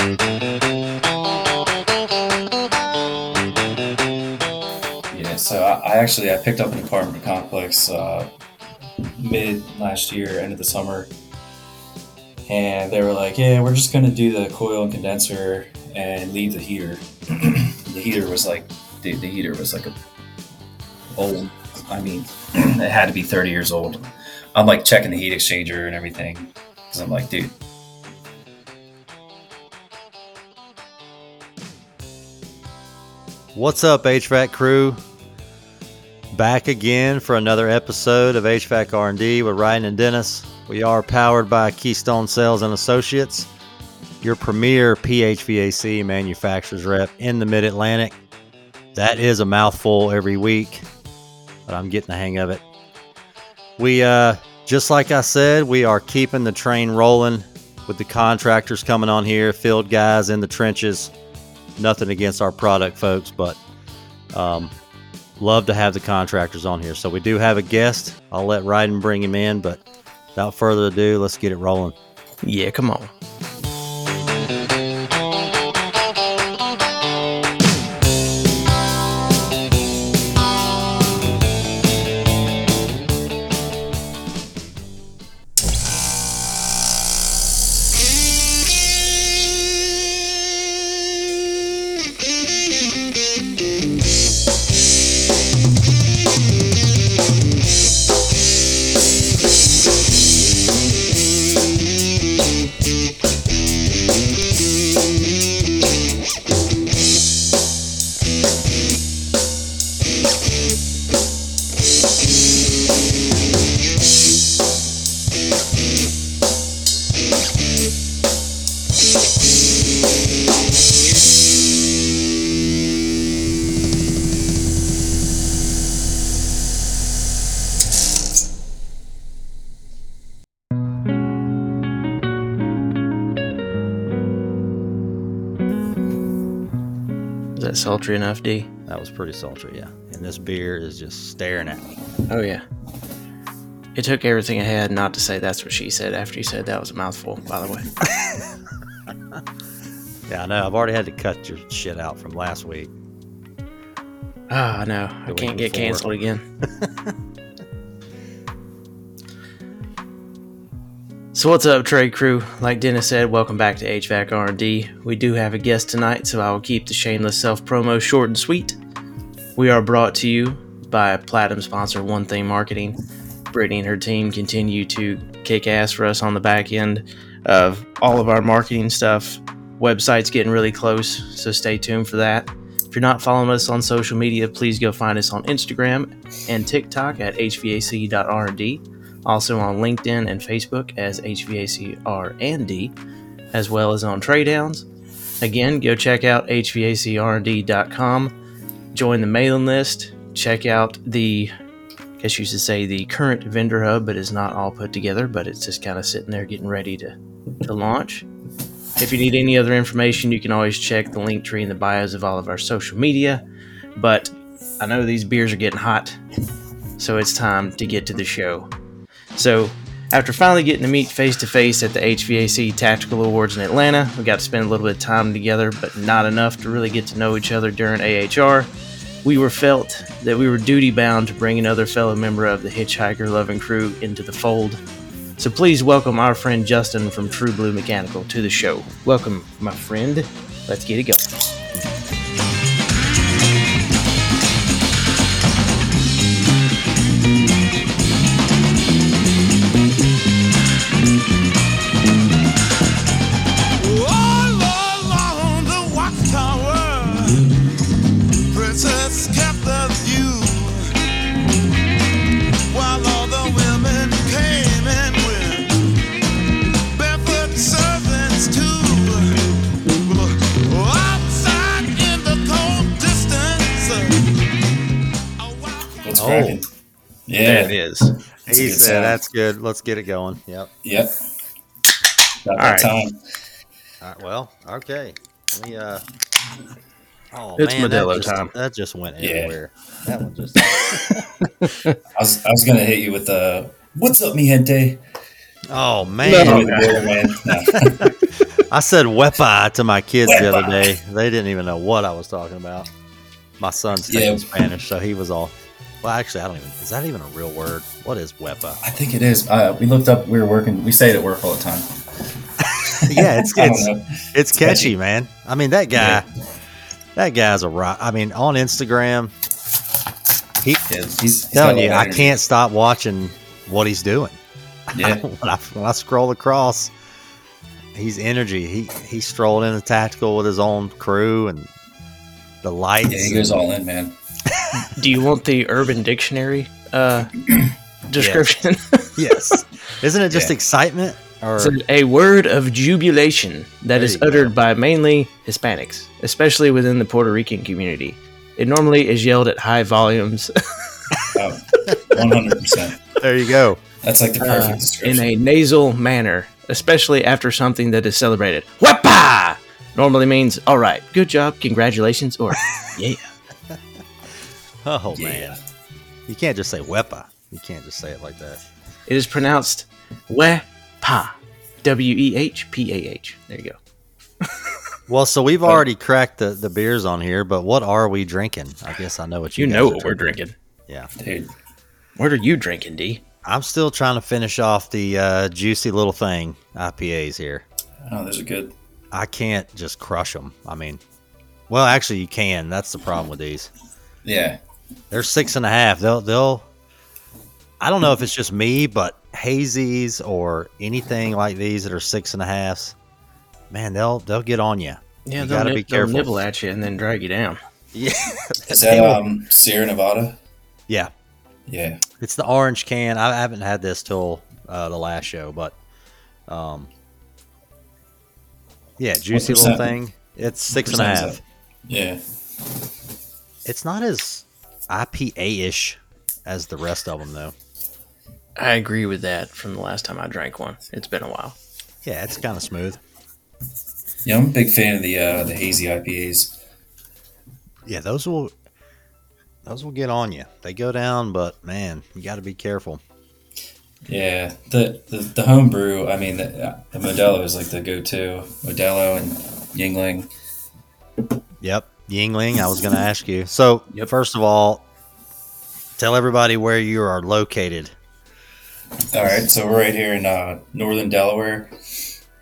Yeah, so I, I actually I picked up an apartment complex uh, mid last year, end of the summer, and they were like, "Yeah, we're just gonna do the coil and condenser and leave the heater." the heater was like, dude, the heater was like a old. I mean, it had to be thirty years old. I'm like checking the heat exchanger and everything because I'm like, dude, What's up, HVAC crew? Back again for another episode of HVAC R&D with Rhydon and Dennis. We are powered by Keystone Sales and Associates, your premier PHVAC manufacturers rep in the Mid-Atlantic. That is a mouthful every week, but I'm getting the hang of it. We, uh, just like I said, we are keeping the train rolling with the contractors coming on here, field guys in the trenches nothing against our product, folks, but um, love to have the contractors on here. So we do have a guest. I'll let Rhydon bring him in, but without further ado, let's get it rolling. Yeah, come on. Sultry enough, D? That was pretty sultry, yeah. And this beer is just staring at me. Oh, yeah. It took everything I had not to say that's what she said after you said that was a mouthful, by the way. Yeah, I know. I've already had to cut your shit out from last week. Ah, no. I The can't get before. canceled again. so what's up, trade crew? Like Dennis said, welcome back to HVAC R&D. We do have a guest tonight, so I will keep the shameless self-promo short and sweet. We are brought to you by platinum sponsor One Thing Marketing. Brittany and her team continue to kick ass for us on the back end of all of our marketing stuff. Website's getting really close, so stay tuned for that. If you're not following us on social media, please go find us on Instagram and TikTok at hvac.rd. Also on LinkedIn and Facebook as hvacr&d, as well as on Traydowns. Again, go check out hvacrnd.com. Join the mailing list. Check out the, I guess you should say the current vendor hub, but it's not all put together, but it's just kind of sitting there getting ready to, to launch. If you need any other information, you can always check the link tree in the bios of all of our social media. But I know these beers are getting hot, so it's time to get to the show. So, after finally getting to meet face to face at the HVAC Tactical Awards in Atlanta, we got to spend a little bit of time together, but not enough to really get to know each other during AHR. We were felt that we were duty bound to bring another fellow member of the Hitchhiker Loving Crew into the fold. So please welcome our friend Justin from True Blue Mechanical to the show. Welcome, my friend. Let's get it going. "That's good. Let's get it going." Yep. yep. About All, right. Time. All right. well, okay. Let me. Uh, oh It's man, that Modelo just, time. that just went Yeah. everywhere. That one just. I was I was gonna hit you with the "What's up, mi gente?" Oh man. No. Give me the border, man. No. I said wepa to my kids the other day. They didn't even know what I was talking about. My son's taking Yeah. Spanish, so he was all. Well, actually, I don't even. Is that even a real word? What is wepa? I think it is. Uh, we looked up. We were working. We say it at work all the time. yeah, it's I don't it's, it's catchy, catchy. man. I mean, that guy, that guy's a rock. I mean, on Instagram, he Yeah, he's, he's telling you, I can't stop watching what he's doing. Yeah, when, I, when I scroll across, he's energy. He he strolled in the tactical with his own crew and the lights. yeah, he goes all in, man. Do you want the Urban Dictionary uh, description? yes, isn't it just Yeah. excitement? Or It's a- a word of jubilation that There is you go. uttered by mainly Hispanics, especially within the Puerto Rican community. It normally is yelled at high volumes One hundred percent. there you go. That's like the perfect uh, in a nasal manner, especially after something that is celebrated. Wepa! Normally means, all right, good job, congratulations, or yeah. Oh yeah. man, you can't just say wepa. You can't just say it like that. It is pronounced Wepa. W E H P A H. There you go. Well, so we've already cracked the, the beers on here, but what are we drinking? I guess I know what you You guys know are what we're drinking. Yeah, Dude, What are you drinking, D? I'm still trying to finish off the uh, juicy little thing IPAs here. oh, those are good. I can't just crush them. I mean, well, actually, you can. That's the problem with these. Yeah, They're six and a half. They'll they'll. I don't know if it's just me, but hazies or anything like these that are six and a halves, man, they'll they'll get on you. Yeah, You they'll, gotta nib- be they'll careful. nibble at you and then drag you down. Yeah, is that um Sierra Nevada? yeah. Yeah, It's the orange can. I haven't had this till uh, the last show, but um, yeah, juicy little percent? thing. It's six and a percent is half. that? Yeah, It's not as IPA ish as the rest of them, though. I agree with that from the last time I drank one. It's been a while. Yeah, it's kind of smooth. yeah. I'm a big fan of the uh, the hazy IPAs. Yeah, those will those will get on you. They go down, but man, you got to be careful. Yeah, the the, the home brew. I mean, the, the Modelo is like the go-to. Modelo and Yuengling. Yep, Yuengling. I was going to ask you. So, Yep. first of all, tell everybody where you are located. All right, so we're right here in uh, northern Delaware,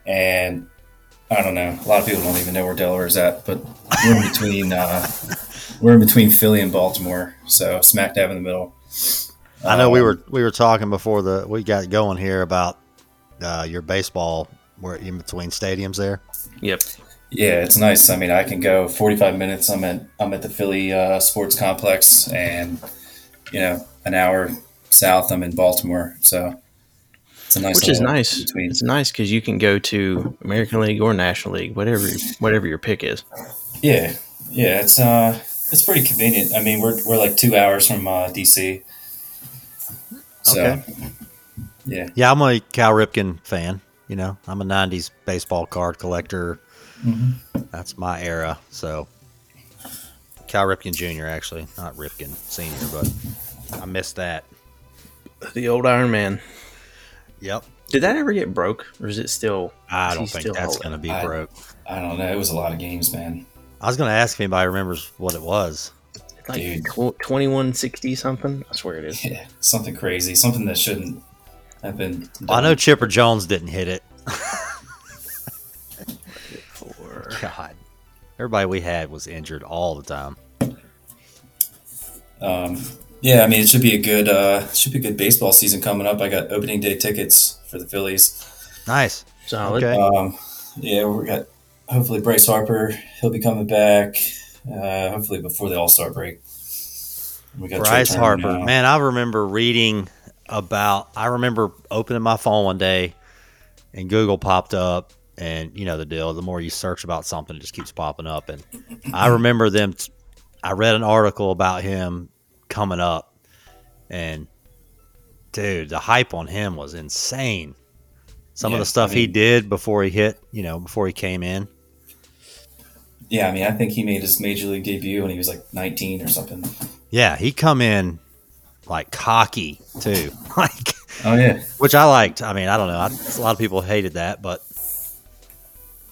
and I don't know. A lot of people don't even know where Delaware is at, but we're in between. Uh, we're in between Philly and Baltimore, so smack dab in the middle. I know we Um, were we were talking before the we got going here about uh, your baseball where in between stadiums there. Yep. Yeah, it's nice. I mean, I can go 45 minutes. I'm at I'm at the Philly uh, Sports Complex, and you know, an hour south, I'm in Baltimore. So it's a nice. Which is nice. Between. It's nice because you can go to American League or National League, whatever whatever your pick is. Yeah, yeah. It's uh, it's pretty convenient. I mean, we're we're like two hours from uh, DC. So, Okay. yeah, Yeah, I'm a Cal Ripken fan. You know, I'm a '90s baseball card collector. Mhm. That's my era. So, Cal Ripken Jr. actually, not Ripken Senior, but I missed that. The old Iron Man. Yep. Did that ever get broke, or is it still? I don't think that's going to be I- broke. I don't know. It was a lot of games, man. I was going to ask if anybody remembers what it was. Like Dude. twenty one sixty something. I swear it is. Yeah, something crazy, something that shouldn't have been. I know Chipper Jones didn't hit it. For God, everybody we had was injured all the time. Um, yeah, I mean, it should be a good, uh, should be a good baseball season coming up. I got opening day tickets for the Phillies. Nice. solid. Okay. Um, yeah, we got hopefully Bryce Harper. He'll be coming back. Uh, hopefully before the All Star break. We got Bryce Harper. now. Man, I remember reading about. I remember opening my phone one day, and Google popped up, and you know the deal. The more you search about something, it just keeps popping up. And I remember them. T- I read an article about him coming up, and dude, the hype on him was insane. Some of the stuff I he did before he hit, you know, before he came in. Yeah, I mean, I think he made his major league debut when he was like 19 or something. Yeah, he come in like cocky too, like Oh yeah, which I liked. I mean, I don't know. I, a lot of people hated that, but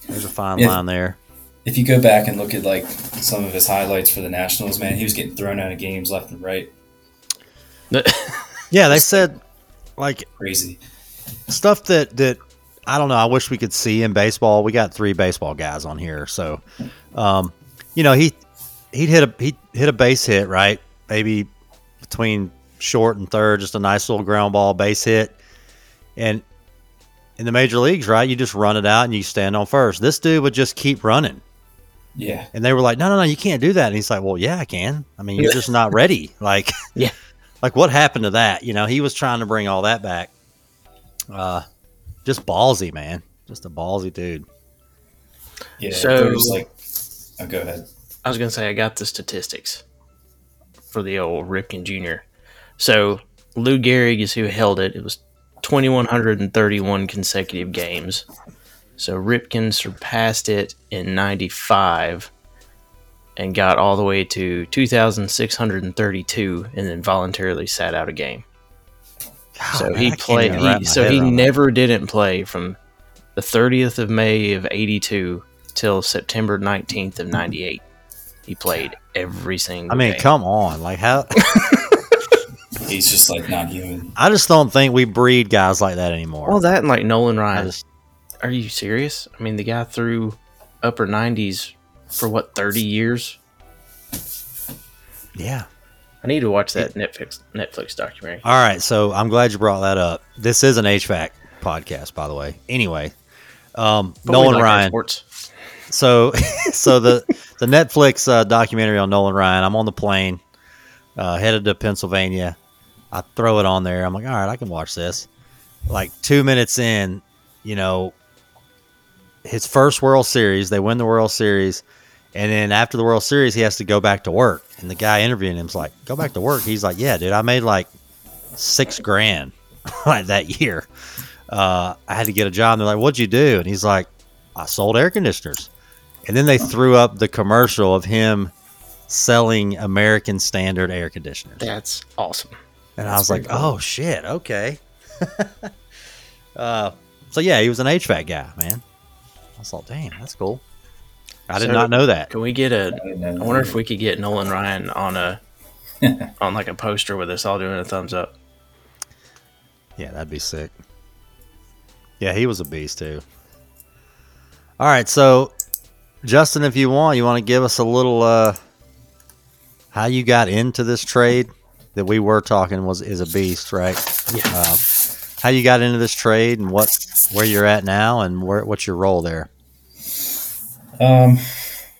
There's a fine Yeah. line there. If you go back and look at like some of his highlights for the Nationals, man, he was getting thrown out of games left and right. Yeah, they said like Crazy. stuff that that I don't know. I wish we could see in baseball. We got three baseball guys on here, so um, you know he he'd hit a he hit a base hit right, maybe between short and third, just a nice little ground ball base hit, and in the major leagues, right, you just run it out and you stand on first. This dude would just keep running, Yeah. and they were like, "No, no, no, you can't do that." And he's like, "Well, yeah, I can. I mean, you're just not ready." Like, Yeah. like what happened to that? You know, he was trying to bring all that back. Uh, just ballsy, man. Just a ballsy dude. Yeah. So- there was like, oh, go ahead. I was gonna say I got the statistics for the old Ripken Jr. So Lou Gehrig is who held it. It was 2,131 consecutive games. So Ripken surpassed it in '95 and got all the way to 2,632, and then voluntarily sat out a game. God, so man, he played. He, so he around that. never didn't play from the 30th of May of '82 till September 19th of '98. He played every single. I mean, game. come on, like how? He's just like not human. I just don't think we breed guys like that anymore. Well, that and like Nolan Ryan. just, Are you serious? I mean, the guy threw upper 90s for what 30 years. yeah. I need to watch that Netflix Netflix documentary. All right, so I'm glad you brought that up. This is an HVAC podcast, by the way. Anyway, um, But Nolan like Ryan. sports. So, so the the Netflix uh, documentary on Nolan Ryan. I'm on the plane, uh, headed to Pennsylvania. I throw it on there. I'm like, all right, I can watch this. Like two minutes in, you know, his first World Series. They win the World Series, and then after the World Series, he has to go back to work. And the guy interviewing him him's like, "Go back to work." He's like, "Yeah, dude, I made like six grand that year. Uh, I had to get a job." And they're like, "What'd you do?" And he's like, "I sold air conditioners." And then they threw up the commercial of him selling American Standard air conditioners. That's awesome. And I was like, cool. oh shit, okay. uh, so yeah, he was an HVAC guy, man. I was like, damn, that's cool. I did So- not know that. Can we get a? I didn't know I that. wonder if we could get Nolan Ryan on a on like a poster with us all doing a thumbs up. Yeah, that'd be sick. Yeah, he was a beast too. All right, so Justin, if you want, you want to give us a little uh how you got into this trade that we were talking was is a beast, right? Yeah. Uh, how you got into this trade and what where you're at now and where what's your role there? Um,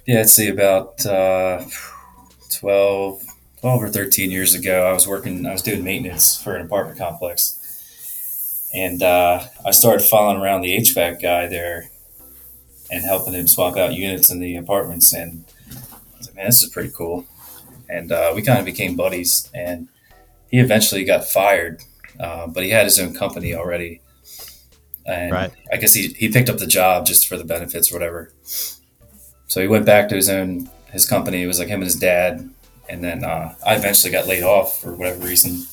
yeah, let's see, about uh, 12, 12 or 13 years ago, I was working, I was doing maintenance for an apartment complex. And uh, I started following around the HVAC guy there and helping him swap out units in the apartments. And I was like, man, this is pretty cool. And uh, we kind of became buddies. And he eventually got fired, uh, but he had his own company already. And Right. I guess he, he picked up the job just for the benefits or whatever. So he went back to his own his company. It was like him and his dad, and then uh, I eventually got laid off for whatever reason.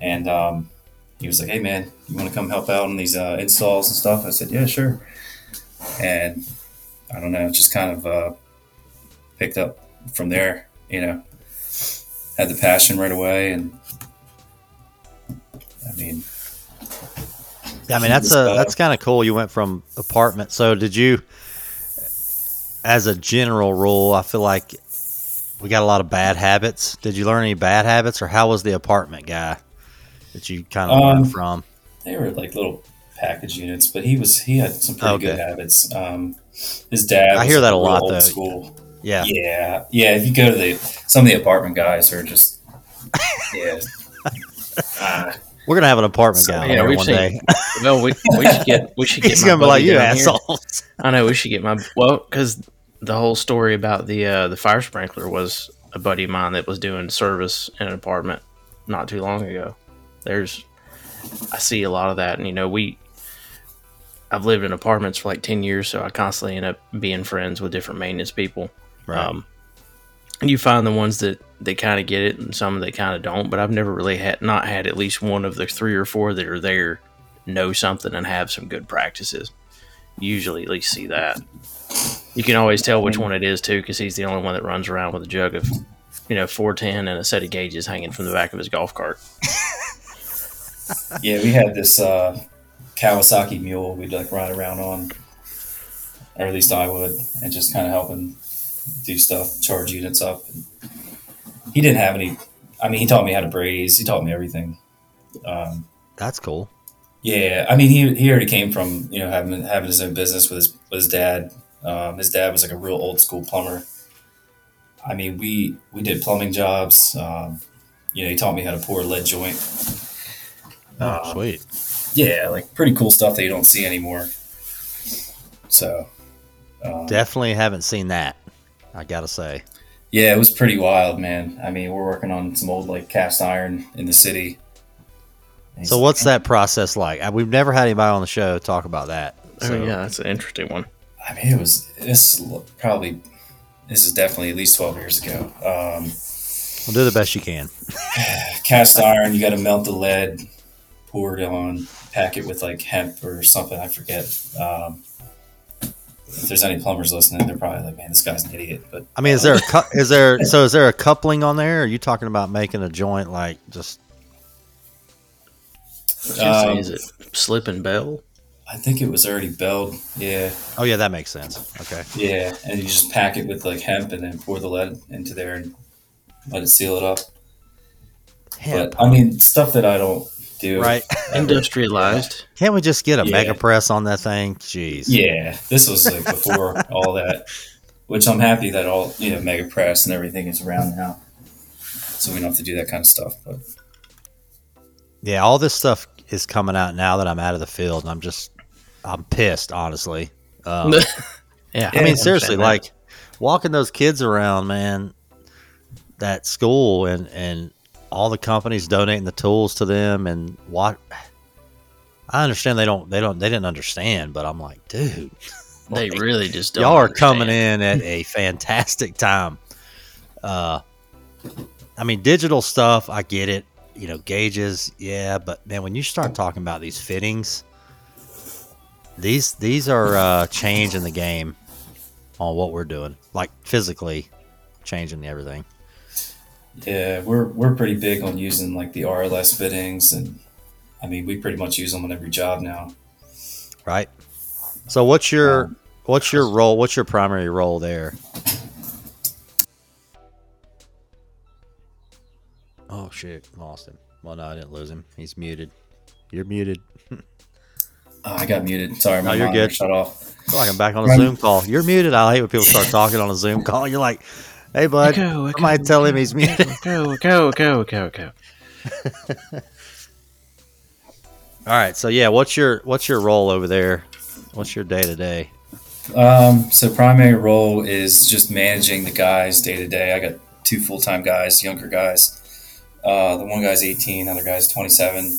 And um, he was like, "Hey man, you want to come help out on these uh, installs and stuff?" I said, "Yeah, sure." And I don't know, just kind of uh, picked up from there. You know, had the passion right away, and I mean, Yeah, I mean that's a that's kind of cool. You went from apartment. So did you, as a general rule, I feel like we got a lot of bad habits. Did you learn any bad habits, or how was the apartment guy that you kind of Um, learned from? they were like little package units, but he was he had some pretty good habits. Um, his dad. I hear that a lot, old though. School. Yeah, Yeah, yeah. If you go to the some of the apartment guys are just yeah. Uh, we're gonna have an apartment So, guy on yeah, here we've one seen- day. Well, we, we should get we should get. He's my gonna be like, "You down here." assholes." I know we should get my well because the whole story about the uh, the fire sprinkler was a buddy of mine that was doing service in an apartment not too long ago. There's I see a lot of that, and you know we I've lived in apartments for like ten years, so I constantly end up being friends with different maintenance people. Right. Um, and you find the ones that they kind of get it, and some that kind of don't. But I've never really had not had at least one of the three or four that are there know something and have some good practices. usually at least see that. You can always tell which one it is too, because he's the only one that runs around with a jug of, you know, 410 and a set of gauges hanging from the back of his golf cart. Yeah, we had this uh, Kawasaki mule we'd like ride around on, or at least I would, and just kind of help him do stuff, charge units up. He didn't have any. I mean, he taught me how to braze. He taught me everything. Um, That's cool. yeah, I mean, he he already came from you know having having his own business with his with his dad. Um, his dad was like a real old school plumber. I mean, we we did plumbing jobs. Um, you know, he taught me how to pour a lead joint. Oh, Um, sweet. yeah, like pretty cool stuff that you don't see anymore. So, um, Definitely haven't seen that. I gotta say. yeah, it was pretty wild, man. I mean, we're working on some old like cast iron in the city. And he's So like, what's that process like? We've never had anybody on the show talk about that. Oh yeah, that's an interesting one. I mean, it was this is probably this is definitely at least twelve years ago. Um, We'll do the best you can. cast iron, you got to melt the lead, pour it on, pack it with like hemp or something. I forget. Um, if there's any plumbers listening, they're probably like, "Man, this guy's an idiot." But I mean, is there a cu- is there so is there a coupling on there? Or are you talking about making a joint like just I was gonna say, Um, is it slip and bell? I think it was already belled. Yeah, Oh yeah, that makes sense. Okay. yeah, and you just pack it with like hemp and then pour the lead into there and let it seal it up. Hemp. But I mean, stuff that I don't do. Right. Industrialized. Can't we just get a Yeah. MegaPress on that thing? Jeez. Yeah, this was like before all that, which I'm happy that all you know MegaPress and everything is around now, so we don't have to do that kind of stuff. But Yeah, all this stuff is coming out now that I'm out of the field, and I'm just I'm pissed, honestly. Um, Yeah, I mean, understand seriously, like walking those kids around, man, that school and and all the companies donating the tools to them and what I understand they don't they don't they didn't understand, but I'm like, dude, they really just don't. y'all are coming in at a fantastic time. Uh, I mean, digital stuff, I get it. You know, gauges, yeah, but man, when you start talking about these fittings, these these are uh, changing the game on what we're doing, like physically changing everything. Yeah, we're we're pretty big on using like the RLS fittings, and I mean, we pretty much use them on every job now. right? So what's your Um, what's your role? What's your primary role there? Oh shit, lost him. Well, no, I didn't lose him. He's muted. You're muted. Oh, I got muted. Sorry, my No, you're good. Shut off. I feel like I'm back on a Zoom call. You're muted. I hate when people start talking on a Zoom call. You're like, "Hey, bud, Echo, echo, somebody tell him echo, he's muted." Echo, echo, echo, echo, echo. All right. So yeah, what's your what's your role over there? What's your day to day? Um, so primary role is just managing the guys day to day. I got two full time guys, younger guys. Uh, the one guy's 18, other guy's 27.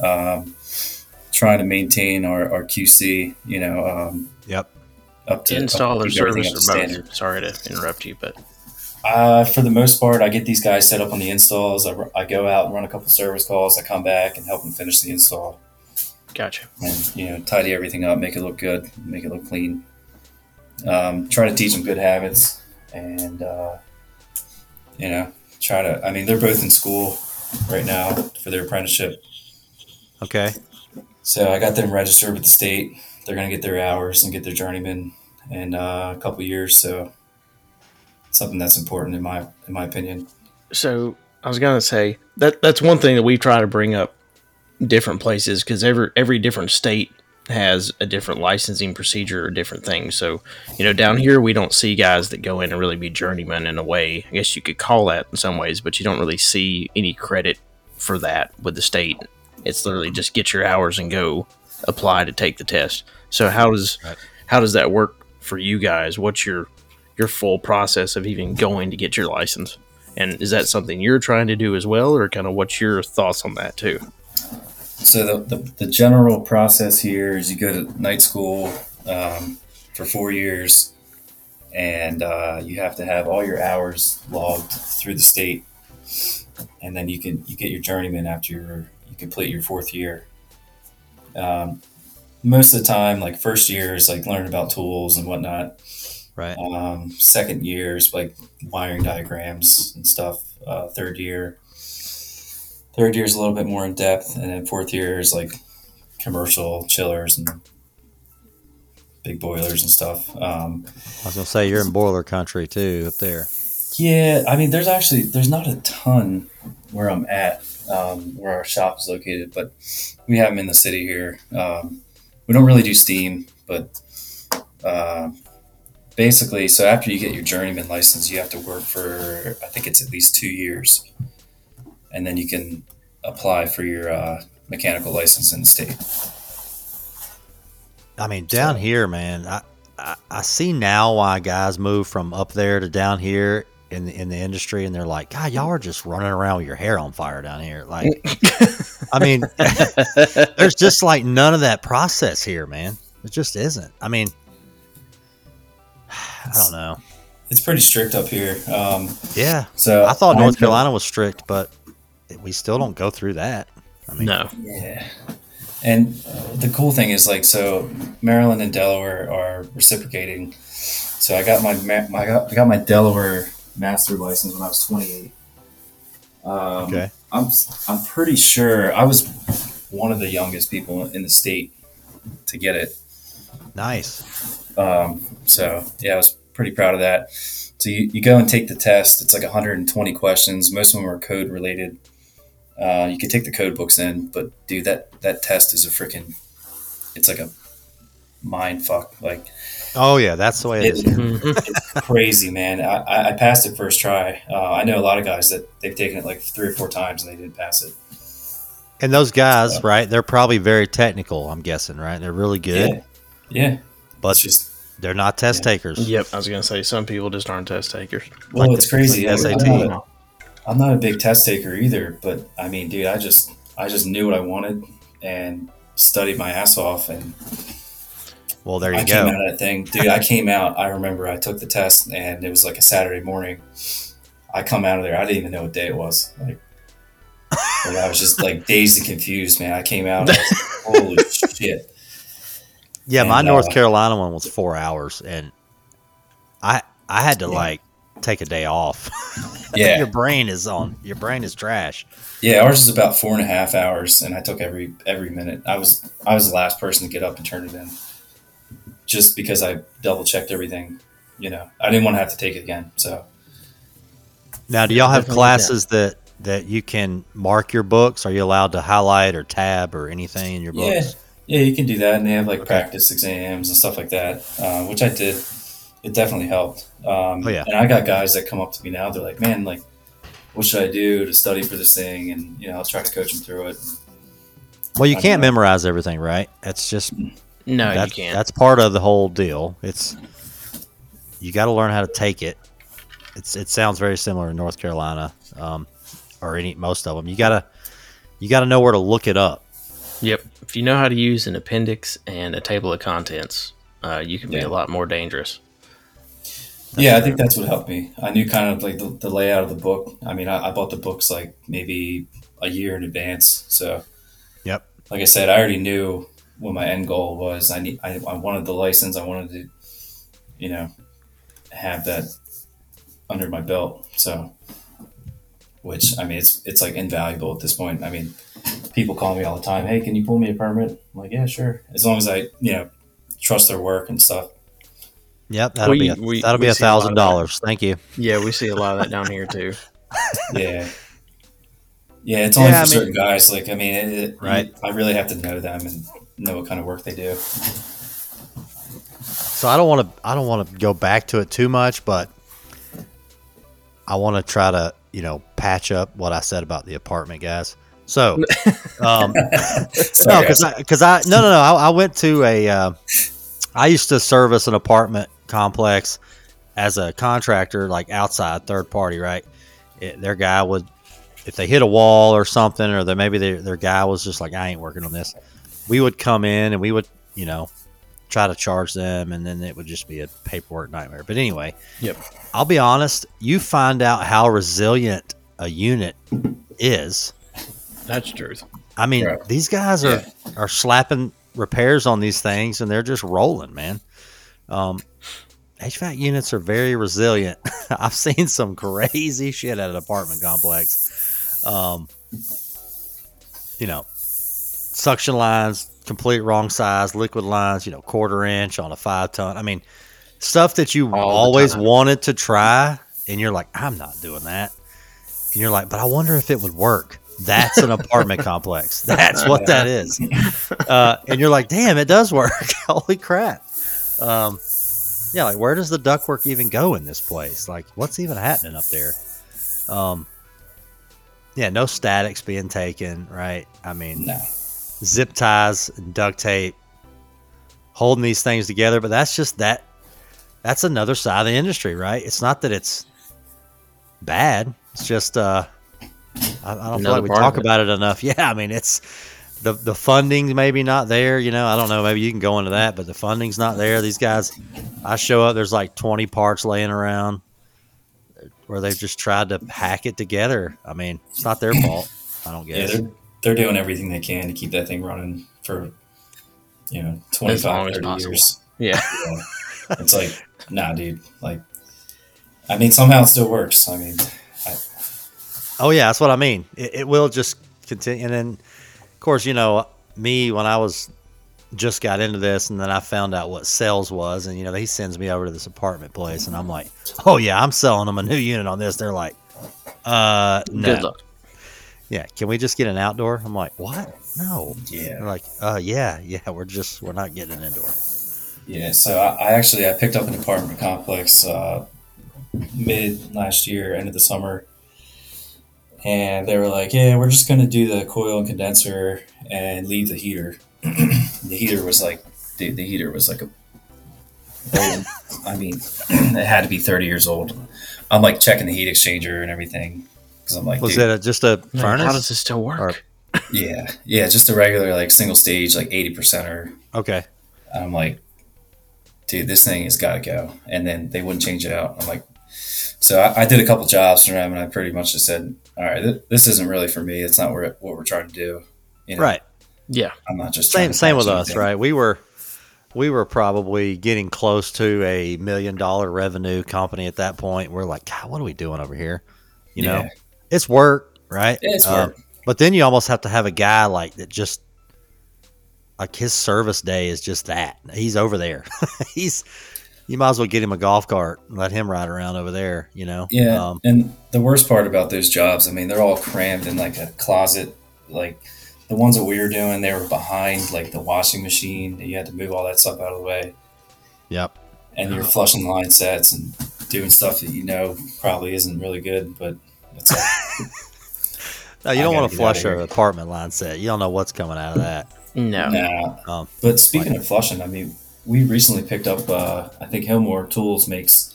Um, trying to maintain our, our QC, you know, um, Yep. up to Install up or to keep everything service up or to both. standard. Sorry to interrupt you, but Uh, for the most part, I get these guys set up on the installs. I, I go out and run a couple service calls. I come back and help them finish the install gotcha. and you know tidy everything up, make it look good, make it look clean. Um, try to teach them good habits, and uh, you know try to. I mean, they're both in school right now for their apprenticeship, Okay. so I got them registered with the state. They're going to get their hours and get their journeyman in uh, a couple years. So something that's important in my in my opinion. So I was gonna say that that's one thing that we try to bring up different places because every every different state has a different licensing procedure or different things. So you know, down here we don't see guys that go in and really be journeymen in a way. I guess you could call that in some ways, but you don't really see any credit for that with the state. It's literally just get your hours and go apply to take the test. So how does Right. how does that work for you guys? What's your your full process of even going to get your license? And is that something you're trying to do as well, or kind of what's your thoughts on that too? So the, the, the general process here is you go to night school um, for four years, and uh, you have to have all your hours logged through the state, and then you can you get your journeyman after your, you complete your fourth year. Um, most of the time, like first year is like learning about tools and whatnot. Right. Um, second year is like wiring diagrams and stuff. Uh, third year, third year is a little bit more in depth, and then fourth year is like commercial chillers and big boilers and stuff. Um, I was gonna say you're in boiler country too up there. yeah, I mean, there's actually there's not a ton where I'm at, um, where our shop is located, but we have them in the city here. Um, we don't really do steam, but uh, basically, so after you get your journeyman license, you have to work for I think it's at least two years, and then you can apply for your uh, mechanical license in the state. I mean, down So- here, man, I, I I see now why guys move from up there to down here in the, in the industry, and they're like, God, y'all are just running around with your hair on fire down here. Like, I mean, there's just like none of that process here, man. It just isn't. I mean, I don't know. It's pretty strict up here. Um, Yeah, so I thought I North know- Carolina was strict, but we still don't go through that. I mean, No. Yeah. And the cool thing is like so Maryland and Delaware are reciprocating. So I got my my I got, I got my Delaware master license when I was 28. Um, Okay. I'm I'm pretty sure I was one of the youngest people in the state to get it. Nice. Um, so yeah, I was pretty proud of that. So you, you go and take the test. It's like 120 questions. Most of them are code related. Uh, you can take the code books in, but dude, that that test is a freaking. It's like a mind fuck. Like Oh yeah, that's the way it is. Mhm. crazy, man. I, I passed it first try. Uh, I know a lot of guys that they've taken it like three or four times and they didn't pass it. And those guys, Yeah. right? They're probably very technical. I'm guessing, right? They're really good, Yeah, yeah. but It's just they're not test Yeah. takers. Yep. I was gonna say some people just aren't test takers. well, Like it's the- crazy. like the I'm SAT. not- I'm not a big test taker either, but I mean, dude, I just I just knew what I wanted and studied my ass off, and Well, there you I go. came out of that thing, dude. I came out. I remember I took the test, and it was like a Saturday morning. I come out of there. I didn't even know what day it was. Like, like, I was just like dazed and confused, man. I came out. I was like, Holy shit! Yeah, my And, North uh, Carolina one was four hours, and I I had to Yeah. like take a day off. Yeah, your brain is on. Your brain is trash. yeah. Ours is about four and a half hours, and I took every every minute. I was I was the last person to get up and turn it in, just because I double checked everything. You know, I didn't want to have to take it again. So Now, do y'all have Definitely classes that that you can mark your books? Are you allowed to highlight or tab or anything in your books? yeah, you can do that, and they have like Okay. practice exams and stuff like that, uh, which I did. It definitely helped. Um, Oh, yeah. and I got guys that come up to me now. They're like, "Man, like, what should I do to study for this thing?" And you know, I'll try to coach them through it. Well, you I can't memorize everything, right? That's just No, that's, you can't. that's part of the whole deal. It's you got to learn how to take it. It's it sounds very similar in North Carolina, um, or any most of them. You gotta you gotta know where to look it up. Yep. If you know how to use an appendix and a table of contents, uh, you can be Yeah. a lot more dangerous. yeah, I think that's what helped me. I knew kind of like the, the layout of the book. I mean, I, I bought the books like maybe a year in advance, so Yep. like I said, I already knew what my end goal was. I need, I, I wanted the license. I wanted to, you know, have that under my belt. So, which I mean, it's it's like invaluable at this point. I mean, people call me all the time. Hey, can you pull me a permit? I'm like, yeah, sure. As long as I, you know, trust their work and stuff. Yep, that'll We- be a, we- that'll we be a see a lot of thousand dollars. Thank you. Yeah, we see a lot of that down here too. Yeah. Yeah, it's only Yeah, for I mean- certain guys. Like, I mean, it, it- Right. I really have to know them and know what kind of work they do. So I don't want to I don't want to go back to it too much, but I want to try to you know patch up what I said about the apartment guys. So, um, no, because I, because I, no, no, no, I, I went to a, uh, I used to service an apartment complex as a contractor, like outside third party, right? It, their guy would, if they hit a wall or something, or that maybe their, their guy was just like, I ain't working on this. We would come in and we would, you know, try to charge them, and then it would just be a paperwork nightmare. But anyway, Yep. I'll be honest, you find out how resilient a unit is That's truth. I mean, Right. these guys are are slapping repairs on these things, and they're just rolling, man. Um, HVAC units are very resilient. I've seen some crazy shit at an apartment complex. Um, you know, suction lines complete wrong size, liquid lines, you know, quarter inch on a five ton. I mean, stuff that you All always wanted to try, and you're like, I'm not doing that. And you're like, but I wonder if it would work. That's an apartment complex. That's what that is. Uh, and you're like, damn, it does work. Holy crap. Um, yeah, like where does the ductwork even go in this place? Like, what's even happening up there? Um, yeah, no statics being taken, right? I mean, No. zip ties and duct tape holding these things together but that's just that that's another side of the industry right it's not that it's bad it's just uh i, I don't feel like we talk it. about it enough yeah i mean it's the the funding maybe not there you know i don't know maybe you can go into that but the funding's not there these guys i show up there's like 20 parts laying around where they've just tried to hack it together i mean it's not their fault i don't Yeah, guess they're they're doing everything they can to keep that thing running for you know 25 30 years. Yeah. Yeah. it's like, nah, dude. Like, I mean, somehow it still works. I mean, I, Oh yeah, that's what I mean. It, it will just continue, and then of course you know me when I was just got into this, and then I found out what sales was, and you know he sends me over to this apartment place, and I'm like, oh yeah, I'm selling them a new unit on this. They're like, uh, no, Good luck. yeah, can we just get an outdoor? I'm like, what? No. They're yeah, like, uh, yeah, yeah, we're just we're not getting an indoor. Yeah. So I, I actually I picked up an apartment complex uh, mid last year, end of the summer, and they were like, yeah, we're just gonna do the coil and condenser and leave the heater. the heater was like, dude, the heater was like a. old- I mean, it had to be 30 years old. I'm like checking the heat exchanger and everything because I'm like, Was dude, it just a Man, furnace? How does this still work? Or- Yeah, yeah, just a regular like single stage, like eighty percenter. okay, I'm like, dude, this thing has got to go. And then they wouldn't change it out. I'm like, so I, I did a couple jobs for them, and I pretty much just said, all right, th- this isn't really for me. It's not what what we're trying to do. You know, right. Yeah. I'm not just trying Same same with patch us, right? We were we were probably getting close to a million dollar revenue company at that point. We're like, God, what are we doing over here? You know, Yeah. it's work, right? Yeah, it's Uh, work. but then you almost have to have a guy like that just like his service day is just that. He's over there. He's you might as well get him a golf cart and let him ride around over there, you know? Yeah, Um, and the worst part about those jobs, I mean, they're all crammed in like a closet. Like the ones that we were doing, they were behind like the washing machine. You had to move all that stuff out of the way. yep. and you're flushing line sets and doing stuff that you know probably isn't really good, but it's like, No, you don't want to flush an apartment line set. You don't know what's coming out of that. No. nah. Um, But speaking of flushing, I mean, we recently picked up. Uh, I think Hilmor Tools makes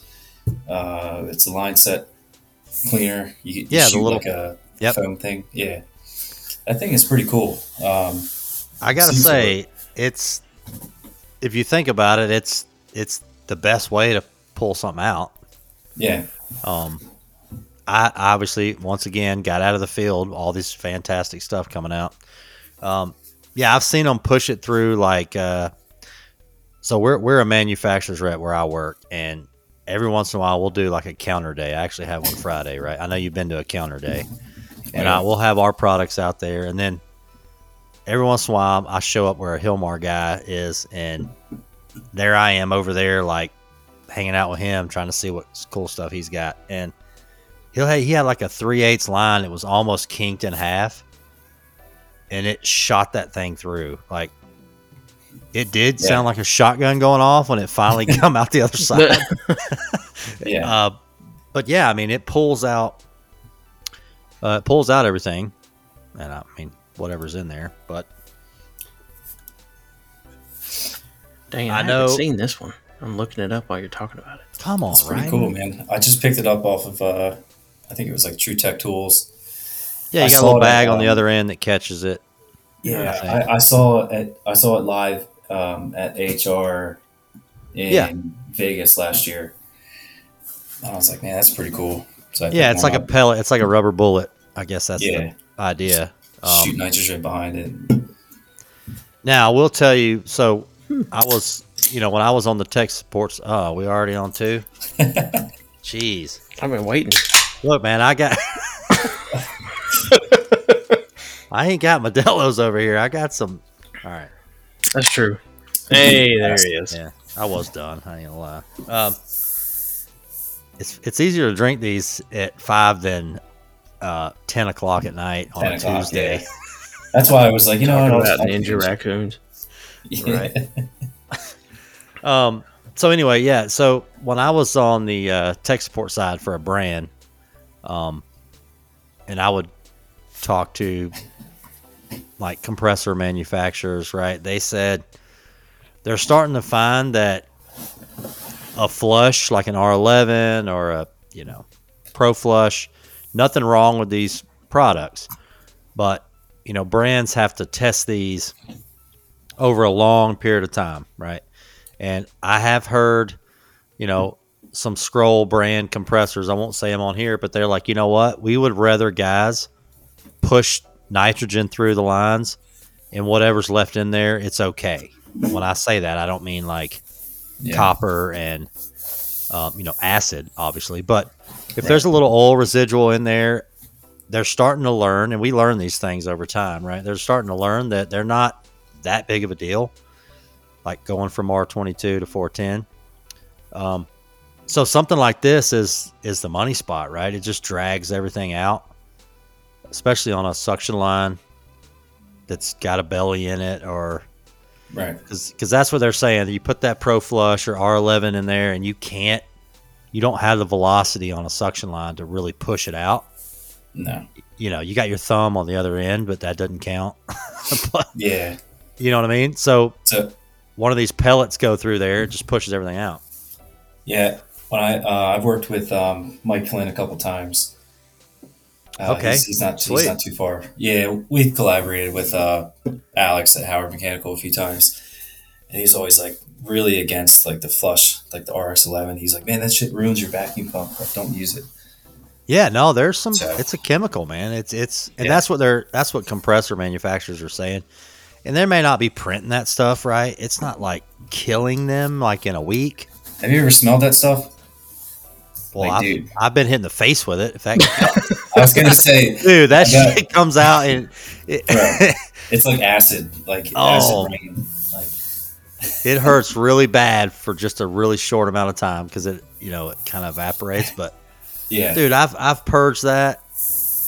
uh, it's a line set cleaner. You, you Yeah, the shoot little- like a Yep. foam thing. Yeah, that thing is pretty cool. Um, I gotta Seems say, it's if you think about it, it's it's the best way to pull something out. yeah, Um, I obviously once again got out of the field, all this fantastic stuff coming out. Um, yeah, I've seen them push it through like. Uh, so we're we're a manufacturer's rep where I work, and every once in a while we'll do like a counter day. I actually have one Friday, right? I know you've been to a counter day, and. I will have our products out there, and then every once in a while I show up where a Hilmor guy is, and there I am over there, like hanging out with him, trying to see what cool stuff he's got, and he'll he had like a three eighths line that was almost kinked in half, and it shot that thing through like. It did Yeah. sound like a shotgun going off when it finally come out the other side. yeah. Uh, but yeah, I mean, it pulls out, uh, it pulls out everything, and I mean, whatever's in there. But Dang, I I, know- haven't seen this one. I'm looking it up while you're talking about it. come on, It's pretty right? cool, man. I just picked it up off of, uh, I think it was like TruTech Tools. Yeah, you I got a saw little it at, bag on the um, other end that catches it. Yeah, I. I, I saw it. At, I saw it live um, at AHR in Yeah. Vegas last year. I was like, man, that's pretty cool. So I Yeah, it's like a pellet. It's like a rubber bullet. I guess that's yeah, the idea. Um, shoot nitrogen behind it. Now I will tell you. So I was, you know, when I was on the tech supports. Oh, we already on two. Jeez. I've been waiting. Look, man, I got. I ain't got Modelo's over here. I got some. All right. That's true. Hey, there he is. Yeah, I was done. I ain't gonna lie. Um, it's it's easier to drink these at five than uh, ten o'clock at night on a Tuesday. yeah. That's why I was like, you know, Talking what, about I'll- ninja raccoons. Yeah. Um. So anyway, yeah. So when I was on the uh, tech support side for a brand, um, and I would talk to like compressor manufacturers, right? They said they're starting to find that a flush like an R11 or a you know Pro Flush, nothing wrong with these products, but you know brands have to test these over a long period of time, right? And I have heard, you know, some scroll brand compressors. I won't say them on here, but they're like, you know what? We would rather guys push nitrogen through the lines and whatever's left in there, it's okay. When I say that, I don't mean like Yeah. copper and um, you know acid, obviously. But if there's a little oil residual in there, they're starting to learn, and we learn these things over time, right? They're starting to learn that they're not that big of a deal, like going from R22 to 410. Um, so something like this is is the money spot, right? It just drags everything out, especially on a suction line that's got a belly in it or Right. because that's what they're saying. You put that Pro Flush or R11 in there, and you can't, you don't have the velocity on a suction line to really push it out. No. You know, you got your thumb on the other end, but that doesn't count. but, Yeah. you know what I mean? So So one of these pellets go through there, it just pushes everything out. yeah, when I uh, I've worked with um, Mike Flynn a couple times. Uh, Okay. he's, he's not Sweet. he's not too far. Yeah, we've collaborated with uh, Alex at Howard Mechanical a few times, and he's always like really against like the flush, like the RX11. He's like, man, that shit ruins your vacuum pump. Like, don't use it. Yeah, no, there's some. So- It's a chemical, man. It's it's, and Yeah. that's what they're. That's what compressor manufacturers are saying. And they may not be printing that stuff right. It's not like killing them like in a week. Have you ever smelled that stuff? Well, Like, I've, dude. I've been hitting the face with it. In fact, I was gonna say dude, that got- shit comes out and it, Bro. it's like acid, like Oh. acid rain. Like it hurts really bad for just a really short amount of time because it, you know, it kind of evaporates. But yeah, dude, I've I've purged that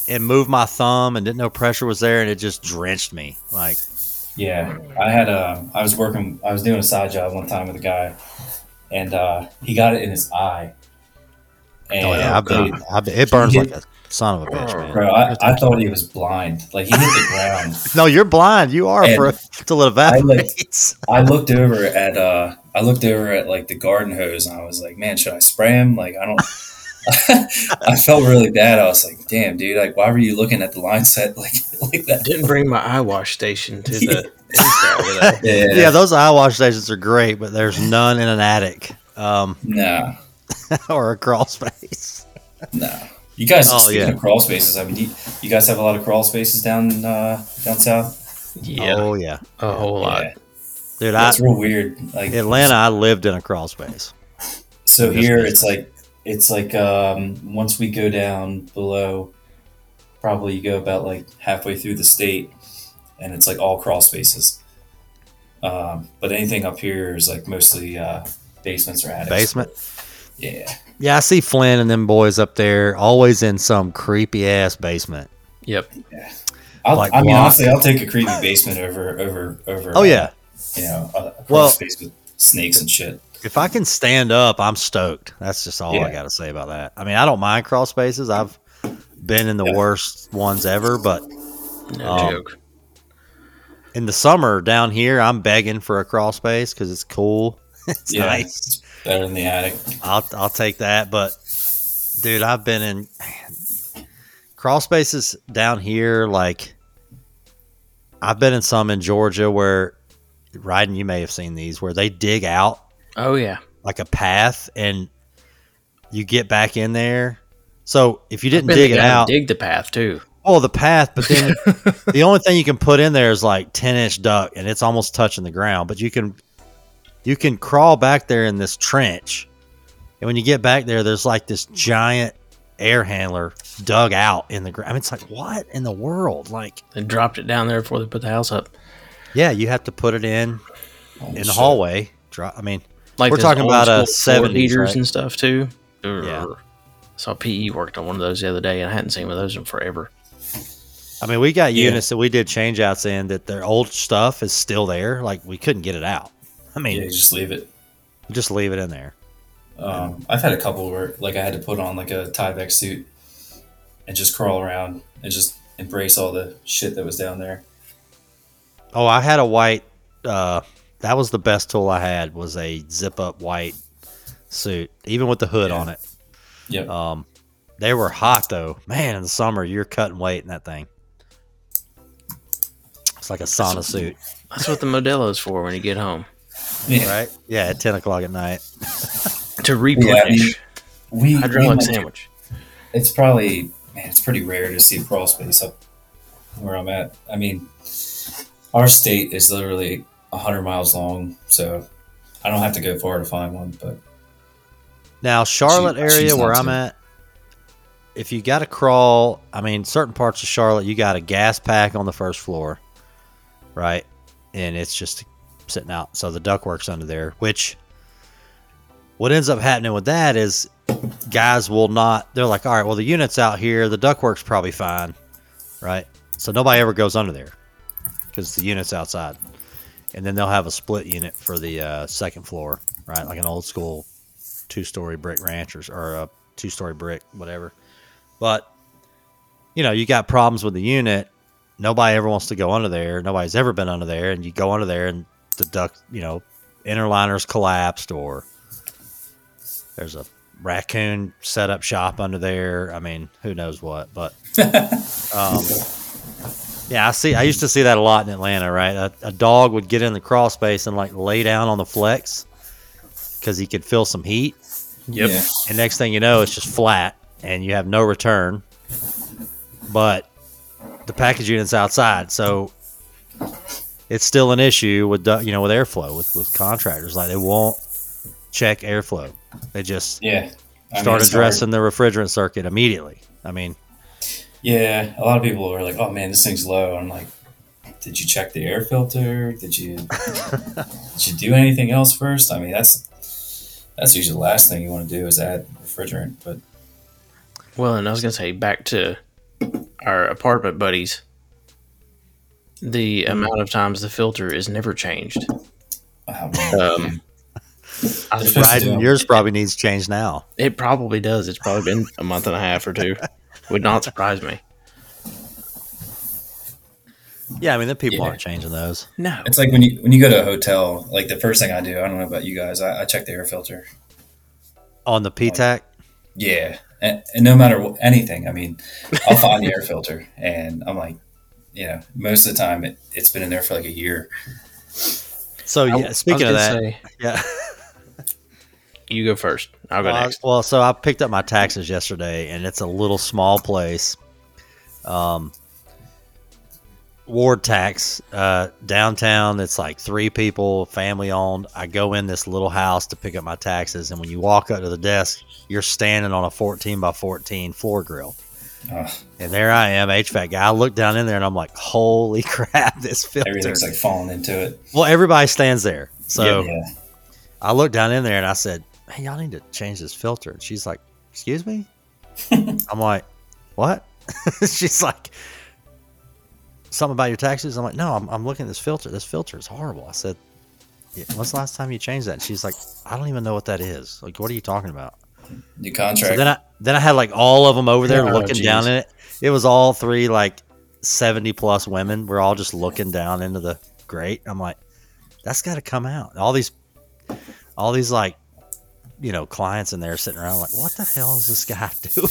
and moved my thumb and didn't know pressure was there and it just drenched me. Like, Yeah, I had a. I was working. I was doing a side job one time with a guy, and uh, he got it in his eye. And oh yeah, I've been, it burns like a son of a bitch, man. bro, I, I thought he was blind. Like he hit the ground. No, you're blind. You are And for till it I looked- evaporates. I looked over at. uh I looked over at like the garden hose, and I was like, "Man, should I spray him?" Like I don't. I felt really bad. I was like, "Damn, dude! Like, why were you looking at the line set like like that?" Didn't bring my eye wash station to the Insta. Yeah, yeah, those eye wash stations are great, but there's none in an attic um, no, or a crawl space. no. You guys, Oh, speaking yeah. of crawl spaces, I mean, you, you guys have a lot of crawl spaces down uh, down south. Yeah, Oh yeah, a whole lot. Yeah. dude. I, That's real weird. Like Atlanta, I lived in a crawl space. So here yes, it's like it's like um, once we go down below, probably you go about like halfway through the state, and it's like all crawl spaces. Um, but anything up here is like mostly uh, basements or attics. Basement. Yeah. Yeah, I see Flynn and them boys up there, always in some creepy ass basement. Yep. I'll, Like I mean, block. honestly, I'll take a creepy basement over over over. Oh uh, yeah, you know, a, a crawl Well- space with snakes and shit. if I can stand up, I'm stoked. That's just all I got to say about that. I mean, I don't mind crawl spaces. I've been in the Yeah. worst ones ever, but No Um, joke. in the summer down here, I'm begging for a crawl space because it's cool. it's Yeah, nice. It's better than the attic. I'll I'll take that. But dude, I've been in crawl spaces down here. Like I've been in some in Georgia where riding. You may have seen these where they dig out Oh yeah. like a path and you get back in there. So if you didn't dig it out, Dig the path too. Oh, the path, but then the only thing you can put in there is like ten inch duct, and it's almost touching the ground. But you can you can crawl back there in this trench, and when you get back there, there's like this giant air handler dug out in the ground. I mean, it's like what in the world? Like, They dropped it down there before they put the house up. yeah, you have to put it in Holy in the shit. hallway. Dro- I mean, Like We're talking about, floor 70s, heaters right? and stuff too. Yeah. Saw PE worked on one of those the other day, and I hadn't seen one of those in forever. I mean, we got Yeah. units that we did change outs in that their old stuff is still there. Like we couldn't get it out. I mean, Yeah, just leave it. just leave it in there. Um, I've had a couple where like I had to put on like a Tyvek suit and just crawl around and just embrace all the shit that was down there. Oh, I had a white. Uh, that was the best tool I had. Was a zip up white suit, even with the hood Yeah. on it. Yep. Um, they were hot though. Man, in the summer you're cutting weight in that thing. It's like a sauna suit, That's what the Modelo's for when you get home yeah. right? Yeah, at ten o'clock at night. to replenish. We, we Hydraulic might- sandwich. It's probably man, it's pretty rare to see a crawl space up where I'm at. I mean, our state is literally hundred miles long, so I don't have to go far to find one. But Now, Charlotte She- area where I'm too- at, if you got to crawl, I mean, certain parts of Charlotte, you got a gas pack on the first floor, right? And it's just sitting out. So the ductwork's under there, which what ends up happening with that is guys will not, they're like, all right, well, the unit's out here, the ductwork's probably fine, right? So nobody ever goes under there because the unit's outside. And then they'll have a split unit for the uh, second floor, right? Like an old school two story brick ranchers or a two story brick, whatever. But you know, you got problems with the unit. Nobody ever wants to go under there. Nobody's ever been under there, and you go under there, and the duct, you know, interliners collapsed, or there's a raccoon set up shop under there. I mean, who knows what? But um, yeah, I see. I used to see that a lot in Atlanta. Right, a, a dog would get in the crawl space and like lay down on the flex because he could feel some heat. Yep. yeah, And next thing you know, it's just flat and you have no return. But the package unit's outside, so it's still an issue with you know with airflow with, with contractors. Like they won't check airflow. They just yeah. I mean, start hard. addressing the refrigerant circuit immediately. I mean, Yeah, a lot of people are like, "Oh man, this thing's low." I'm like, "Did you check the air filter? Did you did you do anything else first? I mean, that's that's usually the last thing you want to do is add refrigerant. But Well, and I was gonna say back to our apartment buddies. The amount of times the filter is never changed. Um, I They're was supposed right, and yours probably needs change now. It probably does. It's probably been a month and a half or two. Would not surprise me. Yeah, I mean the people Yeah. aren't changing those. No. it's like when you when you go to a hotel. Like the first thing I do, I don't know about you guys, I, I check the air filter. On the PTAC, Yeah, and, and no matter what, anything, I mean, I'll find the air filter, and I'm like, you know, most of the time it, it's been in there for like a year. so I- I yeah. Speaking of that, say, yeah. you go first. I'll go Well, I- next. well, so I picked up my taxes yesterday, and it's a little small place. Um, ward tax uh, downtown. It's like three people, family owned. I go in this little house to pick up my taxes, and when you walk up to the desk, you're standing on a 14 by 14 floor grill. Ugh, And there I am, HVAC guy. I look down in there, and I'm like, "Holy crap, this filter!" everything's like falling into it. well, everybody stands there, so. yeah, I looked down in there and I said, "Hey, y'all need to change this filter." And she's like, "Excuse me?" I'm like, "What?" she's like, "Something about your taxes?" I'm like, "No, I'm, I'm looking at this filter. This filter is horrible." I said, yeah, "When's the last time you changed that?" And she's like, "I don't even know what that is. Like, what are you talking about?" The So contract. then I then I had like all of them over there Oh, looking down geez. in it. It was all three like seventy plus women. We're all just looking down into the grate. I'm like, that's got to come out. All these, all these like, you know, clients in there sitting around like, what the hell is this guy doing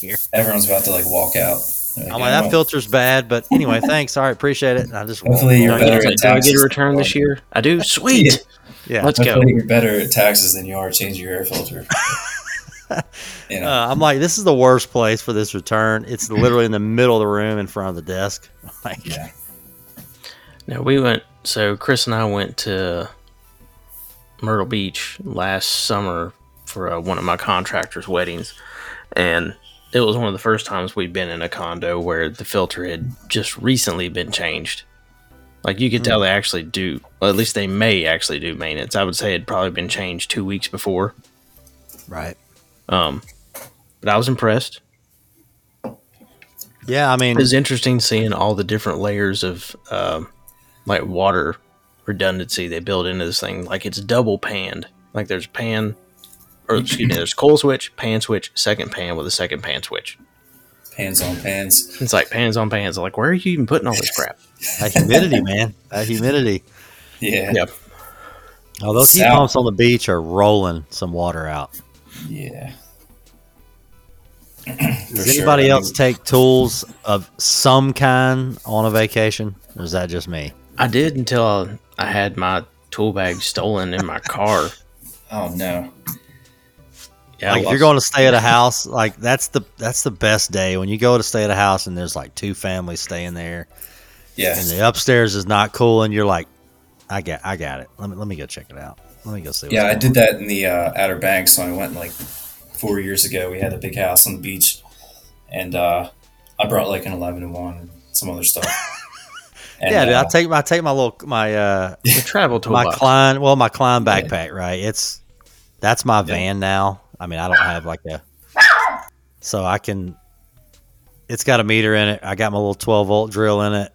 here? Everyone's about to like walk out. They're I'm like, like, "Oh, that filter's bad, but anyway, thanks. All right, appreciate it. And I just Hopefully you're better get, at do I get taxes a return than this you are. year? I do. Sweet. yeah. Let's go. Hopefully you're better at taxes than you are changing your air filter. You know, Uh, I'm like, this is the worst place for this return. It's literally in the middle of the room in front of the desk. Like, yeah. Now we went. So Chris and I went to Myrtle Beach last summer for uh, one of my contractors' weddings, and it was one of the first times we'd been in a condo where the filter had just recently been changed. Like you could tell they actually do, well, at least they may actually do maintenance. I would say it'd probably been changed two weeks before. right. Um, but I was impressed. Yeah, I mean, It was interesting seeing all the different layers of um, like water redundancy they build into this thing. Like it's double panned. Like there's pan, or excuse me, there's coal switch, pan switch, second pan with a second pan switch. Pans on pans. It's like pans on pans. Like where are you even putting all this crap? that humidity, man. That humidity. Yeah. Yep. Oh, those heat pumps on the beach are rolling some water out. Yeah. Does sure. anybody I else take tools of some kind on a vacation? Or is that just me? I did until I had my tool bag stolen in my car. Oh no. Yeah, like if you're going to stay at a house, like that's the that's the best day when you go to stay at a house and there's like two families staying there Yeah. and the upstairs is not cool and you're like, I got I got it. Let me let me go check it out. Let me go see. Yeah, I did that in the uh, Outer Banks when I went like four years ago. We had a big house on the beach, and uh, I brought like an eleven and one and some other stuff. And, Yeah, dude, I uh, take my I take my little my uh the travel tool my box. Klein well my Klein backpack right. It's that's my van now. I mean I don't have like a so I can. It's got a meter in it. I got my little twelve volt drill in it.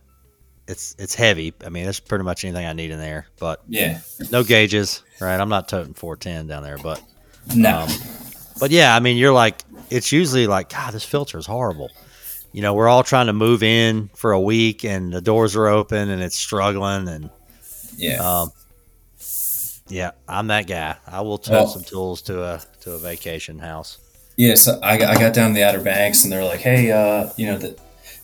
It's it's heavy. I mean, there's pretty much anything I need in there, but yeah, no gauges, right? I'm not toting 410 down there, but no, um, but yeah, I mean, you're like, it's usually like, God, this filter is horrible. You know, we're all trying to move in for a week, and the doors are open, and it's struggling, and yeah, um, yeah, I'm that guy. I will tote Well- some tools to a to a vacation house. yeah. So I, I got down the Outer Banks, and they're like, "Hey, uh, you know the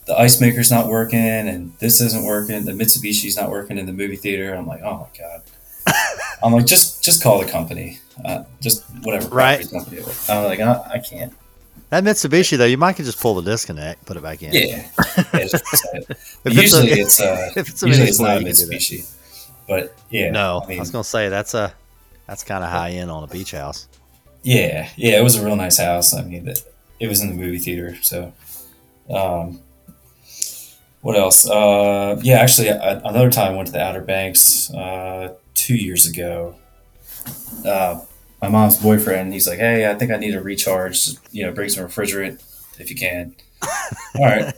the ice maker's not working, and this isn't working. The Mitsubishi's not working in the movie theater." I'm like, "Oh my god." I'm like, just just call the company, uh, just whatever Right. company. I'm like, I, I can't. That Mitsubishi though, you might could just pull the disconnect, put it back in. Yeah, yeah just set it. But If it's a- usually it's uh, if it's usually it's not a split, you can do that. Mitsubishi. But yeah, No, I mean, I was gonna say that's a that's kind of high end on a beach house. yeah, yeah, it was a real nice house. I mean, it, it was in the movie theater. So, um, what else? Uh, yeah, actually, I, another time I went to the Outer Banks uh, two years ago. Uh, my mom's boyfriend, he's like, "Hey, I think I need a recharge. You know, bring some refrigerant if you can." All right.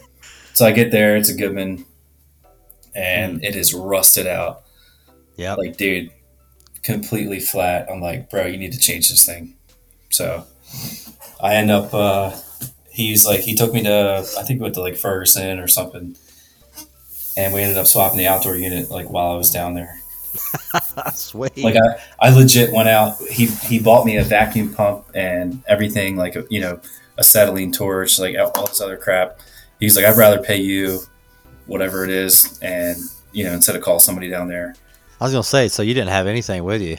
So I get there. It's a Goodman, and it is rusted out. Yeah. like dude completely flat i'm like bro you need to change this thing so i end up uh he's like he took me to i think we went to like ferguson or something and we ended up swapping the outdoor unit like while i was down there Sweet. like i i legit went out he he bought me a vacuum pump and everything like a, you know a acetylene torch like all this other crap he's like i'd rather pay you whatever it is and you know instead of call somebody down there I was gonna say, so you didn't have anything with you.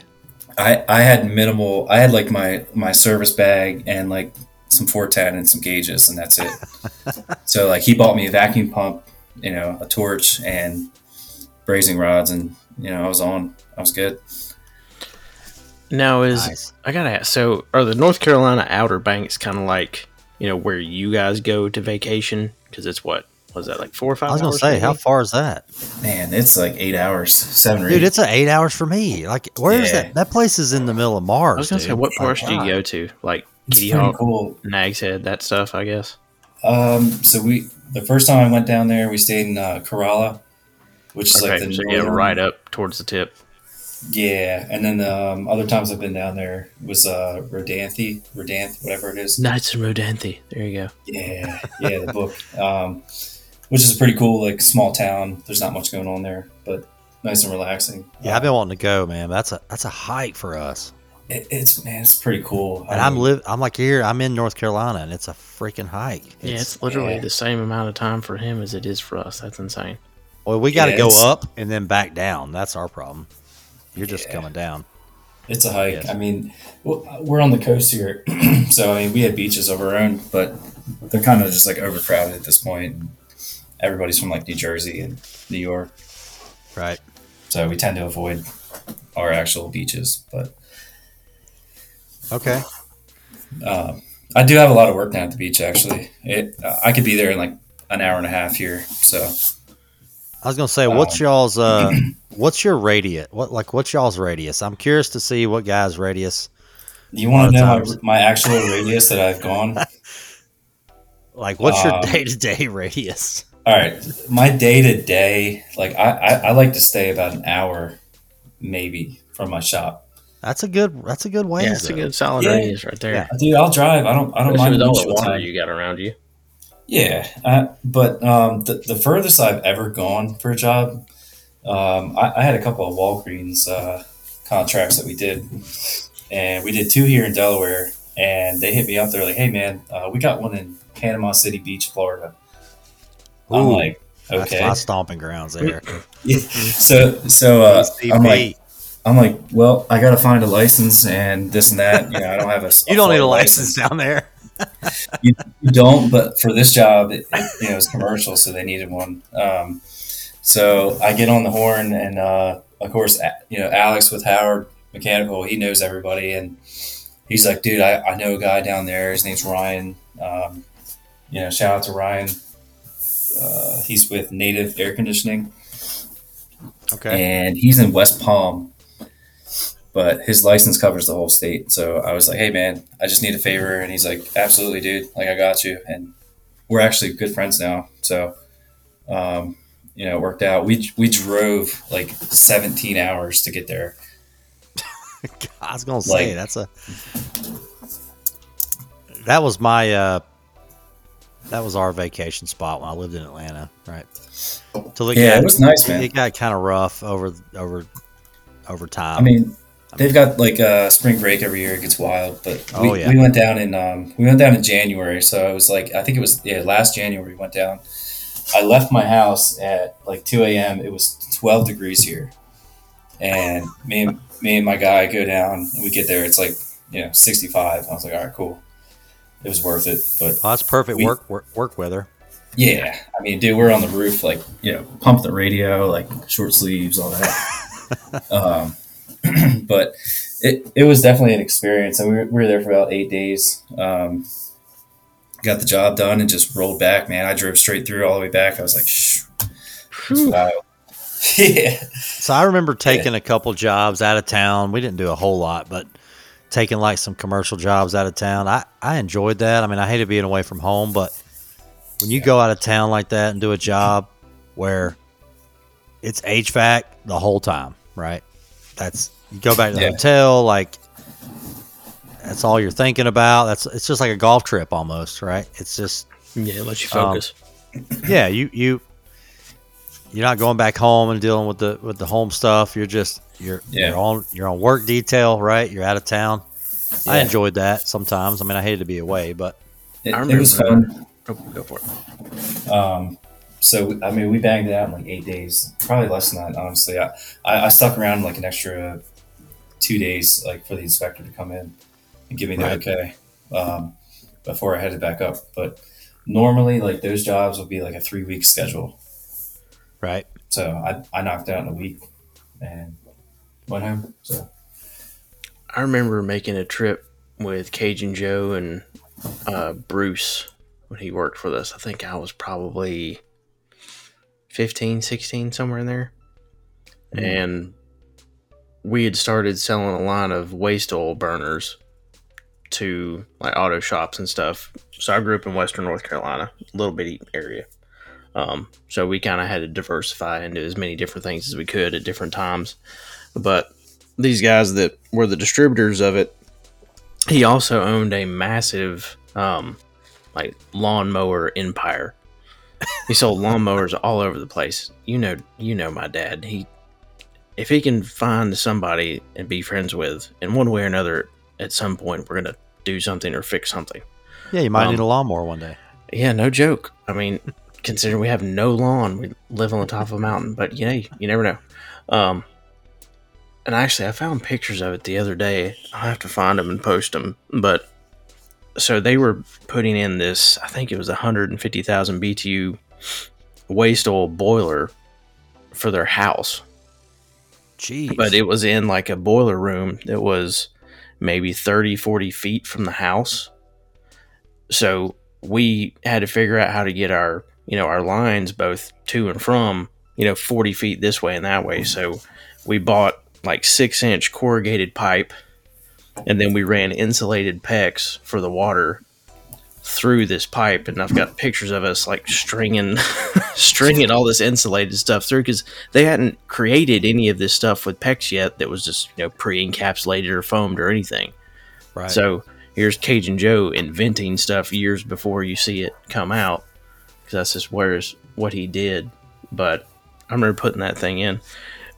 I, I had minimal. I had like my my service bag and like some Fortan and some gauges, and that's it. so like he bought me a vacuum pump, you know, a torch and brazing rods, and you know I was on. I was good. Now is Nice. I gotta ask. So are the North Carolina Outer Banks kind of like you know where you guys go to vacation? Because it's what was that like four or five? I was gonna say, how far is that, Man, it's like eight hours, seven or dude? eight. It's a eight hours for me. Like, where is Yeah. that? That place is in the middle of Mars. I was gonna dude. say, what Like, parts do you go to? Like It's Kitty pretty Hawk, cool. Nag's Head, that stuff. I guess. Um, so we the first time I went down there, we stayed in uh, Corolla, which is Okay, like the so yeah, right up towards the tip. Yeah, and then um, other times I've been down there was uh, Rodanthi, Rodanth, whatever it is. Nights of Rodanthe. There you go. Yeah, yeah, the book, um, which is pretty cool. Like small town, there's not much going on there, but nice and relaxing. Yeah, I've been wanting to go, man. That's a that's a hike for us. It, it's man, it's pretty cool. And I I'm um, live. I'm like here. I'm in North Carolina, and it's a freaking hike. yeah, it's literally yeah. the same amount of time for him as it is for us. That's insane. well, we got to Yeah, go up and then back down. That's our problem. You're just Yeah. coming down. It's a hike. Yes. I mean, we're on the coast here, so I mean, we have beaches of our own, but they're kind of just like overcrowded at this point. Everybody's from like New Jersey and New York, Right. so we tend to avoid our actual beaches. But Okay. um, I do have a lot of work down at the beach. Actually, it uh, I could be there in like an hour and a half here. So I was gonna say, what's Um, y'all's uh, what's your radius? What like what's y'all's radius? I'm curious to see what guys' radius. you want to know my, my actual radius that I've gone? Like, what's your Um, day to day radius? All right, my day to day, like I, I, I like to stay about an hour, maybe from my shop. That's a good. That's a good way. Yeah, it's a good solid Yeah. radius right there. Yeah. Dude, I'll drive. I don't, I don't Especially mind with all the water time. you got around you. Yeah, uh, but um, the, the furthest I've ever gone for a job, um, I, I had a couple of Walgreens uh, contracts that we did, and we did two here in Delaware, and they hit me up. They're like, "Hey, man, uh, we got one in Panama City Beach, Florida." I'm Ooh, like, That's "Okay." my stomping grounds there. so, so uh, I'm like, ACP. I'm like, well, I got to find a license and this and that. You know, I don't have a. you don't need a Florida license down there. you, you don't, but for this job, it, it, you know, it's commercial, so they needed one. Um, so I get on the horn, and uh, of course, you know, Alex with Howard Mechanical, he knows everybody, and he's like, dude, I, I know a guy down there. His name's Ryan. Um, you know, shout out to Ryan. Uh, he's with Native Air Conditioning, Okay. and he's in West Palm. But his license covers the whole state. So I was like, hey, man, I just need a favor. And he's like, absolutely, dude. Like, I got you. And we're actually good friends now. So, um, you know, it worked out. We, we drove like 17 hours to get there. I was gonna say Like- that's a. That was my. uh That was our vacation spot when I lived in Atlanta. Right. Till Yeah, it was nice, man. It got kind of rough over over over time. I mean, they've got like uh, spring break every year. It gets wild. But we, Oh, yeah. we went down in um, we went down in January. So it was like I think it was yeah last January we went down. I left my house at like 2 a.m. It was 12 degrees here, and me and me and my guy go down. and We get there. It's like you know 65. I was like, all right, cool. It was worth it. But oh, that's perfect we- work, work work weather. yeah, I mean, dude, we're on the roof, like you know, pump the radio, like short sleeves, all that. um, but it, it was definitely an experience, and we were, we were there for about eight days. Um, got the job done and just rolled back, man. I drove straight through all the way back. I was like, shh, yeah, So I remember taking a couple jobs out of town. We didn't do a whole lot, but taking like some commercial jobs out of town. I, I enjoyed that. I mean, I hated being away from home, but when you go out of town like that and do a job where it's HVAC the whole time, right? That's you go back to the Yeah. hotel, like that's all you're thinking about. That's it's just like a golf trip almost, right? It's just Yeah, it lets you Um, focus. yeah, you you you're not going back home and dealing with the with the home stuff. You're just you're Yeah. you're on you're on work detail, right? You're out of town. I enjoyed that sometimes. I mean, I hated to be away, but it, I it was fun. Oh, go for it. Um, so I mean, we banged it out in like eight days, probably less than that. Honestly, I, I, I stuck around like an extra two days, like for the inspector to come in and give me the Right. okay um, before I headed back up. But normally, like those jobs would be like a three week schedule. right. So I, I knocked out in a week and went home. So I remember making a trip with Cajun Joe and uh, Bruce when he worked for us. I think I was probably 15, 16, somewhere in there. Mhm. And we had started selling a line of waste oil burners to like auto shops and stuff. So I grew up in Western North Carolina, a little bitty area. Um, so we kind of had to diversify into as many different things as we could at different times. But these guys that were the distributors of it, he also owned a massive um, like lawnmower empire. He sold lawnmowers all over the place. You know, you know my dad. He if he can find somebody and be friends with, in one way or another, at some point we're gonna do something or fix something. Yeah, you might Um, need a lawnmower one day. Yeah, no joke. I mean, considering we have no lawn, we live on the top of a mountain, but you know, you never know. Um, and actually, I found pictures of it the other day. I'll have to find them and post them. But so they were putting in this, I think it was 150,000 BTU waste oil boiler for their house. Jeez. But it was in like a boiler room that was maybe 30, 40 feet from the house. So we had to figure out how to get our, you know, our lines both to and from, you know, 40 feet this way and that way. So we bought like six inch corrugated pipe and then we ran insulated PEX for the water through this pipe and I've got pictures of us like stringing stringing all this insulated stuff through because they hadn't created any of this stuff with PEX yet that was just you know pre-encapsulated or foamed or anything. right. So here's Cajun Joe inventing stuff years before you see it come out because that's just where's what he did. But I remember putting that thing in.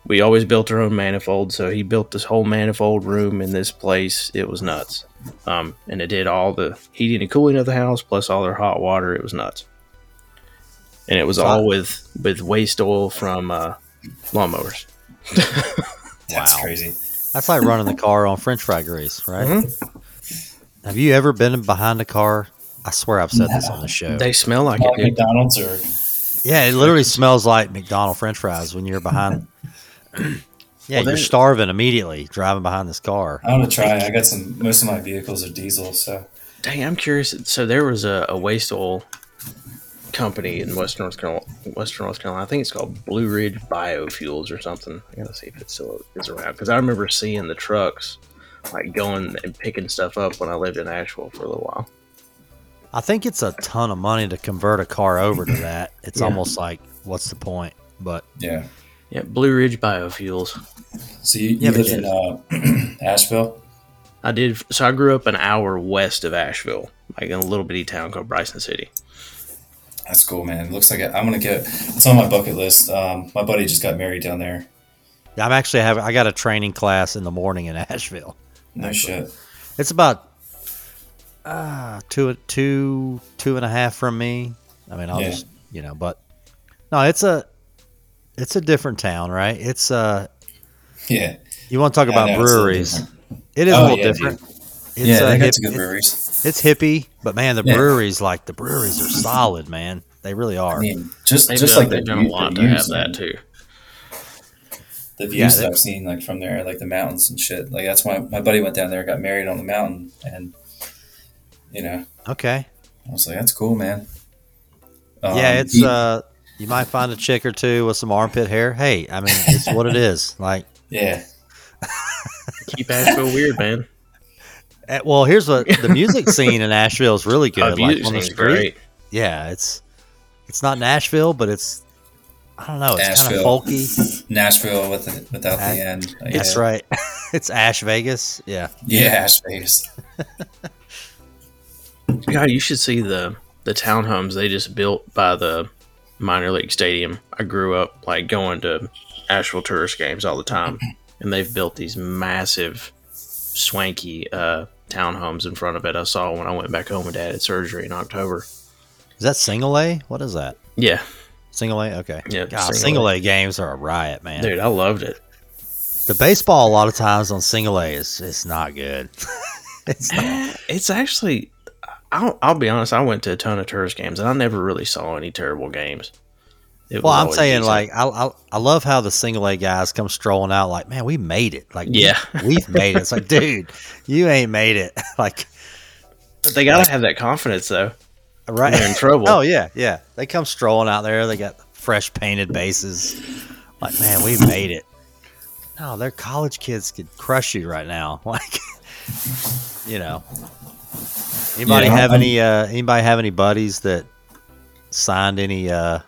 We always built our own manifold, so he built this whole manifold room in this place. It was nuts, um, and it did all the heating and cooling of the house plus all their hot water. It was nuts, and it was So all with with waste oil from uh, lawnmowers. That's Wow. crazy. That's like running the car on French fry grease, right? Mm-hmm. Have you ever been behind a car? I swear I've said this on the show. They smell like Like it, dude. McDonald's or yeah, it literally smells like McDonald French fries when you're behind. yeah, Well, you're there- starving immediately driving behind this car. I want to try. I got some. Most of my vehicles are diesel, so Dang, I'm curious. So there was a, a waste oil company in Western North Carolina. Western North Carolina. I think it's called Blue Ridge Biofuels or something. I gotta see if it still is around because I remember seeing the trucks like going and picking stuff up when I lived in Asheville for a little while. I think it's a ton of money to convert a car over to that. It's Yeah. almost like, what's the point? But yeah. Yeah, Blue Ridge Biofuels. So you, you Yeah, live in uh, Asheville? I did. So I grew up an hour west of Asheville, like in a little bitty town called Bryson City. That's cool, man. Looks like I- I'm gonna get. It's on my bucket list. Um, my buddy just got married down there. I'm actually having, I got a training class in the morning in Asheville. No shit. It's about uh, two, two, two and a half from me. I mean, I'll Yeah. just, you know, but no, it's a, it's a different town, right? It's uh, Yeah. you want to talk Yeah, about I know, it's a little breweries? It is Oh, a little yeah, different. dude. It's, yeah, uh, they got hip- some good breweries. it's hippie, but man, the Yeah. breweries like the breweries are solid, man. They really are. I mean, just They've just done, like they've done a lot to have that too. The views Yeah, that I've seen, like from there, like the mountains and shit. Like that's why my buddy went down there, got married on the mountain, and you know, Okay. I was like, that's cool, man. Um, yeah, it's he- uh, you might find a chick or two with some armpit hair. Hey, I mean, it's what it is. Like, yeah, Keep Asheville weird, man. eh, well, here's what the music scene in Asheville is really good. Uh, like on the street, great. yeah, it's it's not Nashville, but it's I don't know, it's kind of Asheville. folky. Nashville with the, without Ash- the end. Like, That's yeah. right. it's Ash Vegas. Yeah. Yeah, Ash Vegas. God, you should see the the townhomes they just built by the minor league stadium. I grew up like going to Asheville tourist games all the time, and they've built these massive, swanky uh, townhomes in front of it. I saw when I went back home and Dad had surgery in October. Is that single A? What is that? Yeah, Single A? Okay. Yeah, God, single single A. A games are a riot, man. dude, I loved it. The baseball a lot of times on single A is it's not good. it's not. It's actually, I'll, I'll be honest. I went to a ton of tourist games, and I never really saw any terrible games. It Well, I'm saying decent. like I, I I love how the single A guys come strolling out like, man, we made it. Like, Yeah. we've made it. It's like, dude, you ain't made it. like, but they gotta have that confidence though. right? They're in trouble. oh yeah, yeah. They come strolling out there. They got fresh painted bases. Like, man, we made it. No, they're college kids could crush you right now. Like, you know. Anybody Yeah, have I'm- any? uh Anybody have any buddies that signed any? uh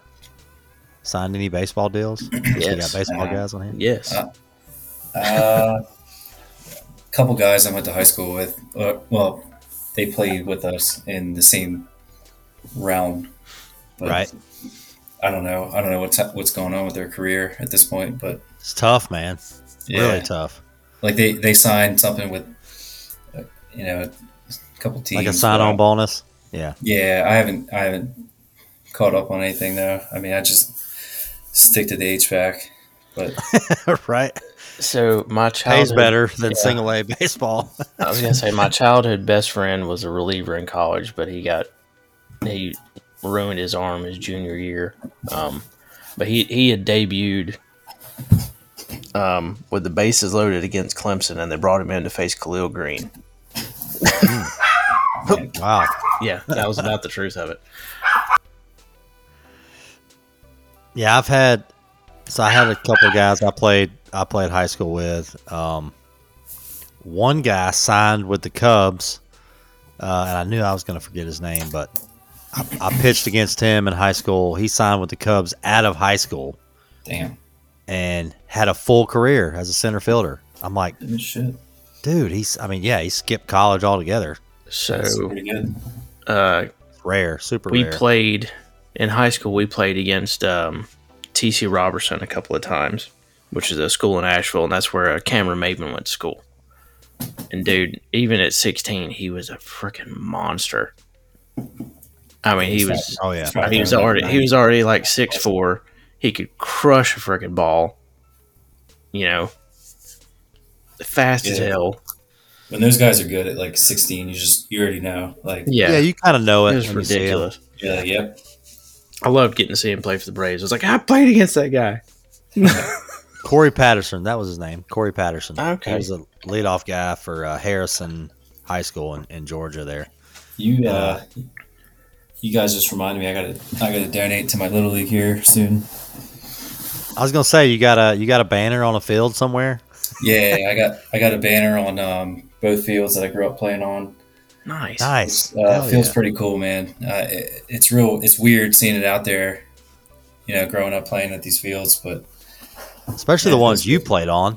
Signed any baseball deals? You got baseball Uh, guys on hand. Yes. Uh, Uh, couple guys I went to high school with. Uh, well, they played with us in the same round. But Right. I don't know. I don't know what's what's going on with their career at this point, but It's tough, man. yeah, Really tough. like they they signed something with, uh, you know, a couple teams. Like a sign-on bonus. Yeah. Yeah, I haven't I haven't caught up on anything though. I mean, I just stick to the HVAC, but right. So my childhood Pays childhood better than yeah. single A baseball. I was gonna say my childhood best friend was a reliever in college, but he got he ruined his arm his junior year. Um, but he he had debuted um, with the bases loaded against Clemson, and they brought him in to face Khalil Greene. Wow. Yeah, that was about the truth of it. Yeah, I've had so I had a couple of guys I played I played high school with. Um, one guy signed with the Cubs, uh, and I knew I was going to forget his name, but I, I pitched against him in high school. He signed with the Cubs out of high school Damn. and had a full career as a center fielder. I'm like, shit. dude, he's. I mean, yeah, he skipped college altogether. That's So uh, Rare, super we rare. played in high school. We played against um, TC Roberson a couple of times, which is a school in Asheville, and that's where uh, Cameron Maybin went to school. And dude, even at 16, he was a freaking monster. I mean, he was oh yeah, he was already he was already like six four. He could crush a freaking ball. You know, fast as hell. When those guys are good at like 16, you just you already know. Like, Yeah, yeah, you kind of know it. it was when you see him. ridiculous. yeah, yep. I loved getting to see him play for the Braves. I was like, I played against that guy. Corey Patterson, that was his name. Corey Patterson. Okay. He was a leadoff guy for uh, Harrison High School in, in Georgia. There. You uh, you guys just reminded me. I gotta I gotta donate to my little league here soon. I was gonna say you got a you got a banner on a field somewhere. Yeah, I got I got a banner on um, both fields that I grew up playing on. Nice. Nice. Uh, feels yeah. pretty cool, man. Uh, it, it's real. It's weird seeing it out there. You know, growing up playing at these fields, but Especially Yeah, the ones you played on.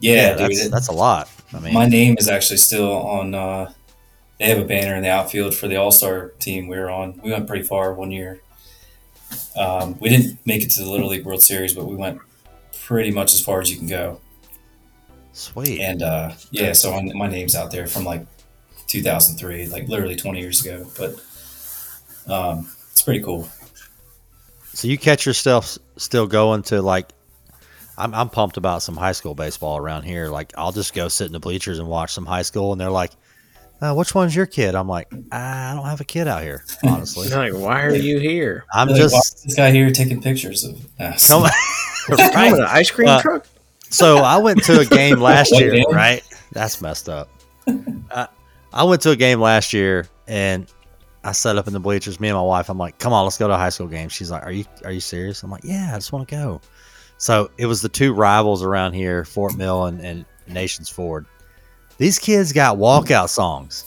yeah, dude, that's it- that's a lot. I mean, my name is actually still on. Uh, they have a banner in the outfield for the All Star team we were on. We went pretty far one year. Um, we didn't make it to the Little League World Series, but we went pretty much as far as you can go. Sweet. And uh, yeah, so my, my name's out there from like 2003, like literally 20 years ago. But um, it's pretty cool. So you catch yourself still going to like. I'm I'm pumped about some high school baseball around here. Like I'll just go sit in the bleachers and watch some high school, and they're like, uh, "Which one's your kid?" I'm like, "I don't have a kid out here, honestly. Like, why are you here? I'm They're like, just is this guy here taking pictures of us. come." Come with an ice cream Uh, truck? So I went to a game last year, van? right? That's messed up. uh, I went to a game last year and I set up in the bleachers. Me and my wife. I'm like, "Come on, let's go to a high school game." She's like, "Are you Are you serious?" I'm like, "Yeah, I just want to go." So it was the two rivals around here, Fort Mill and, and Nations Ford. These kids got walkout songs.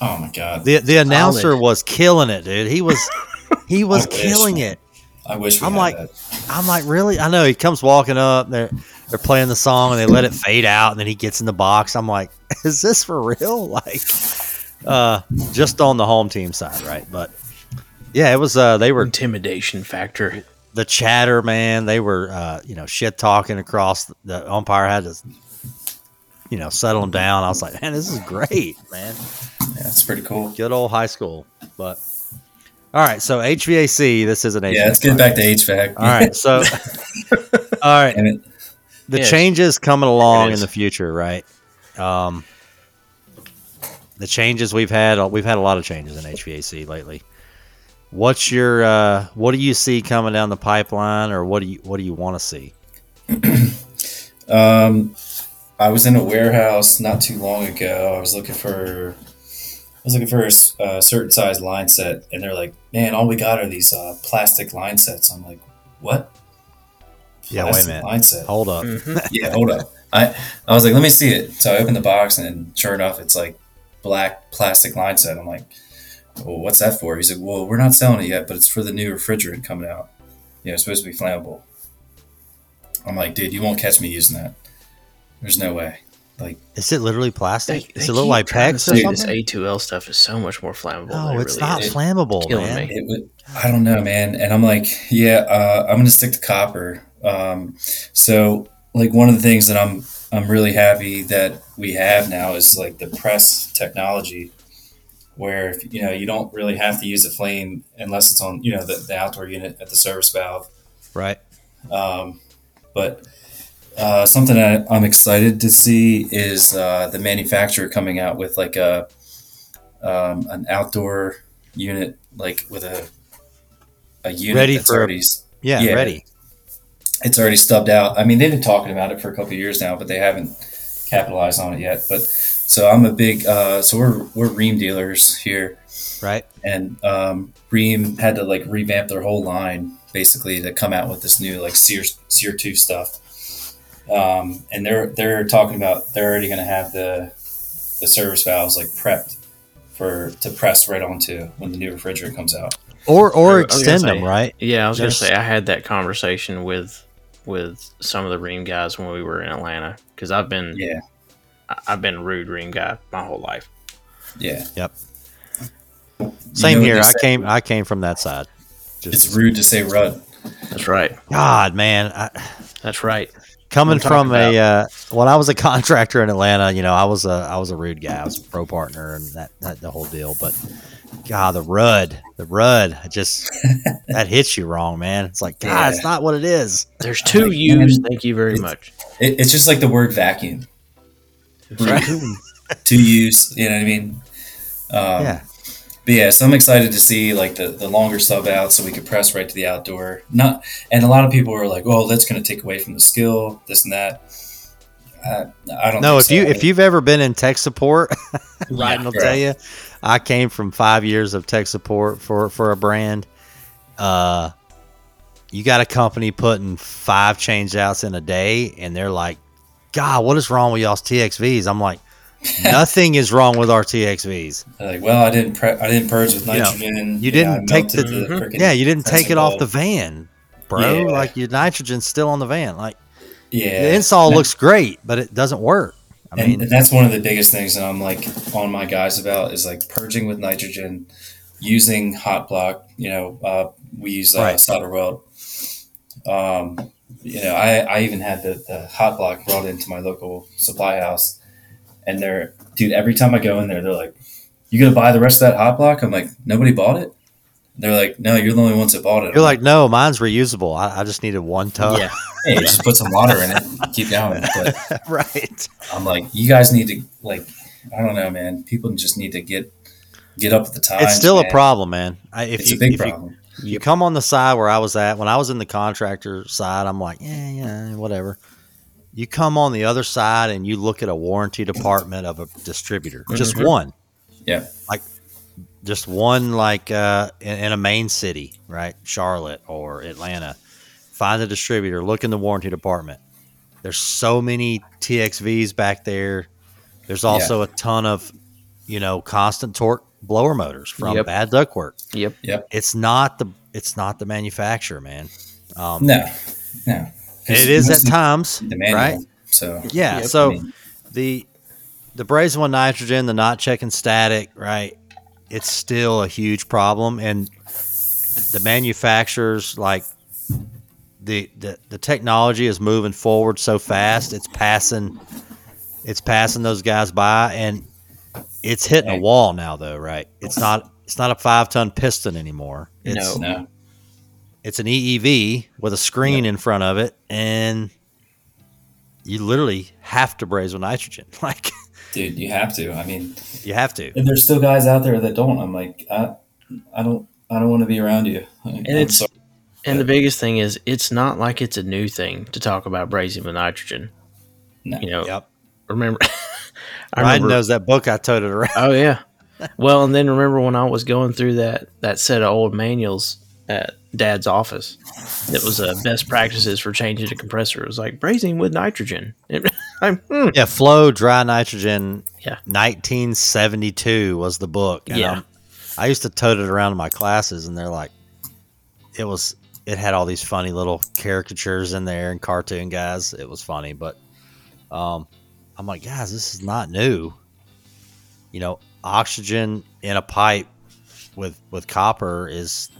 Oh my god! the The announcer Solid. was killing it, dude. He was he was I wish, killing it. I wish I'm like- that. I'm like, really? I know he comes walking up. They're they're playing the song and they let it fade out, and then he gets in the box. I'm like, is this for real? Like, uh, just on the home team side, right? But yeah, it was. Uh, they were Intimidation factor. the chatter, man. They were, uh, you know, shit talking across. The umpire had to, you know, settle them down. I was like, man, this is great, man. Yeah, it's pretty cool. Good old high school. But all right, so HVAC. This is an HVAC. Yeah, let's get back to HVAC. All right, so all right. And it, the Yeah. changes coming along in the future, right? Um, the changes we've had, we've had a lot of changes in HVAC lately. What's your, uh, what do you see coming down the pipeline, or what do you, what do you want to see? Um, I was in a warehouse not too long ago. I was looking for, I was looking for a, s- a certain size line set, and they're like, "Man, all we got are these uh, plastic line sets." I'm like, "What?" Yeah, wait a Plastic minute. Line set. Hold up. Mhm. Yeah, hold up. I I was like, "Let me see it." So I opened the box, and sure enough, it's like black plastic line set. I'm like, "Well, what's that for?" He's like, "Well, we're not selling it yet, but it's for the new refrigerant coming out. You know, it's supposed to be flammable." I'm like, "Dude, you won't catch me using that. There's no way." Like. Is it literally plastic? They- Does they it look like trying to PEX or say This? A2L stuff is so much more flammable. No, than it it's really not is. flammable, killing man. me. It would, I don't know, man. And I'm like, yeah, uh, I'm going to stick to copper. Um, so, like, one of the things that I'm I'm really happy that we have now is like the press technology, where if, you know you don't really have to use a flame unless it's on you know the, the outdoor unit at the service valve. Right. Um, but Uh, something that I'm excited to see is uh, the manufacturer coming out with like a um, an outdoor unit, like with a a unit Ready that's for Yeah, Yeah. ready. It's already stubbed out. I mean, they've been talking about it for a couple of years now, but they haven't capitalized on it yet. But so I'm a big uh, so we're we're Rheem dealers here, Right. and um, Rheem had to like revamp their whole line basically to come out with this new like SEER SEER two stuff. Um, and they're they're talking about they're already going to have the the service valves like prepped for to press right onto when the new refrigerant comes out. Or or extend say- them, right? Yeah, I was There's- gonna say I had that conversation with with some of the Rheem guys when we were in Atlanta because I've been Yeah, I- I've been a Ruud Rheem guy my whole life. yeah. Yep. You Same here. I say? came I came from that side. Just It's rude to say rud. That's right. God, man. I, That's right. coming I'm from a uh, when I was a contractor in Atlanta, you know, I was a I was a Ruud guy. I was a pro partner and that, that the whole deal. But God, the rud, the rud, it just that hits you wrong, man. It's like God, Yeah. it's not what it is. There's two Like, U's. man, Thank you very it's- much. It, it's just like the word vacuum. Right. to use. You know what I mean? Um, yeah, But yeah, so I'm excited to see like the, the longer sub out so we could press right to the outdoor. Not and a lot of people are like, "Oh, that's going to take away from the skill, this and that." I, I don't. no. think If so. you if you've ever been in tech support, Rhydon will bro. tell you. I came from five years of tech support for for a brand. Uh, you got a company putting five change outs in a day, and they're like, "God, what is wrong with y'all's TXVs?" I'm like, "Nothing is wrong with our TXVs. Like, well, I didn't pre- I didn't purge with You nitrogen. you know, I didn't take melted the- Mhm. Yeah, you didn't take it off the van, bro. Yeah. Like your nitrogen's still on the van. Like Yeah, the install looks great, but it doesn't work. I and, mean, and that's one of the biggest things that I'm like on my guys about is like purging with nitrogen, using hot block. You know, uh, we use uh, Right. solder weld. Um, you know, I, I even had the, the hot block brought into my local supply house, and they're dude. Every time I go in there, they're like, "You gonna buy the rest of that hot block?" I'm like, "Nobody bought it." They're like, "No, you're the only ones that bought it." you're like, no, mine's reusable. I, I just needed one tub. Yeah. "Hey, just put some water in it, and keep going." But right. I'm like, you guys need to like, I don't know, man. People just need to get get up at the times. It's still man. a problem, man. I, if It's you, a big if you- problem. You come on the side where I was at when I was in the contractor side. I'm like, yeah, yeah, whatever. You come on the other side and you look at a warranty department of a distributor, just Mhm. one, Yeah, just one, like uh, in, in a main city, right, Charlotte or Atlanta. Find a distributor, look in the warranty department. There's so many TXVs back there. There's also a ton of, you know, constant torque blower motors from Yep. bad ductwork. Yep. Yep. It's not the it's not the manufacturer, man. Um, no, no. it is at times, the manual, right? So Yeah. Yep. So I mean, the the brazen one nitrogen, the not checking static, right? It's still a huge problem, and the manufacturers like the the, the technology is moving forward so fast. It's passing it's passing those guys by, and it's hitting a wall now, though, right? It's not it's not a five ton piston anymore. It's, No. no, it's an EEV with a screen in front of it, and you literally have to braze with nitrogen. Like dude, you have to. I mean, you have to. and there's still guys out there that don't. I'm like, I, I don't, I don't want to be around you. And it's- And the biggest thing is, it's not like it's a new thing to talk about brazing with nitrogen. No. You know, Yep. remember? I Rhydon remember. knows that book I toted around. Oh yeah. Well, and then remember when I was going through that that set of old manuals at Dad's office. That was uh, best practices for changing a compressor. It was like brazing with nitrogen. I'm, hmm. Yeah, Flow Dry Nitrogen. Yeah. 1972 was the book. and, Yeah. um, I used to tote it around in my classes, and they're like, it was. It had all these funny little caricatures in there and cartoon guys. It was funny, but um, I'm like, guys, this is not new. You know, oxygen in a pipe with with copper is,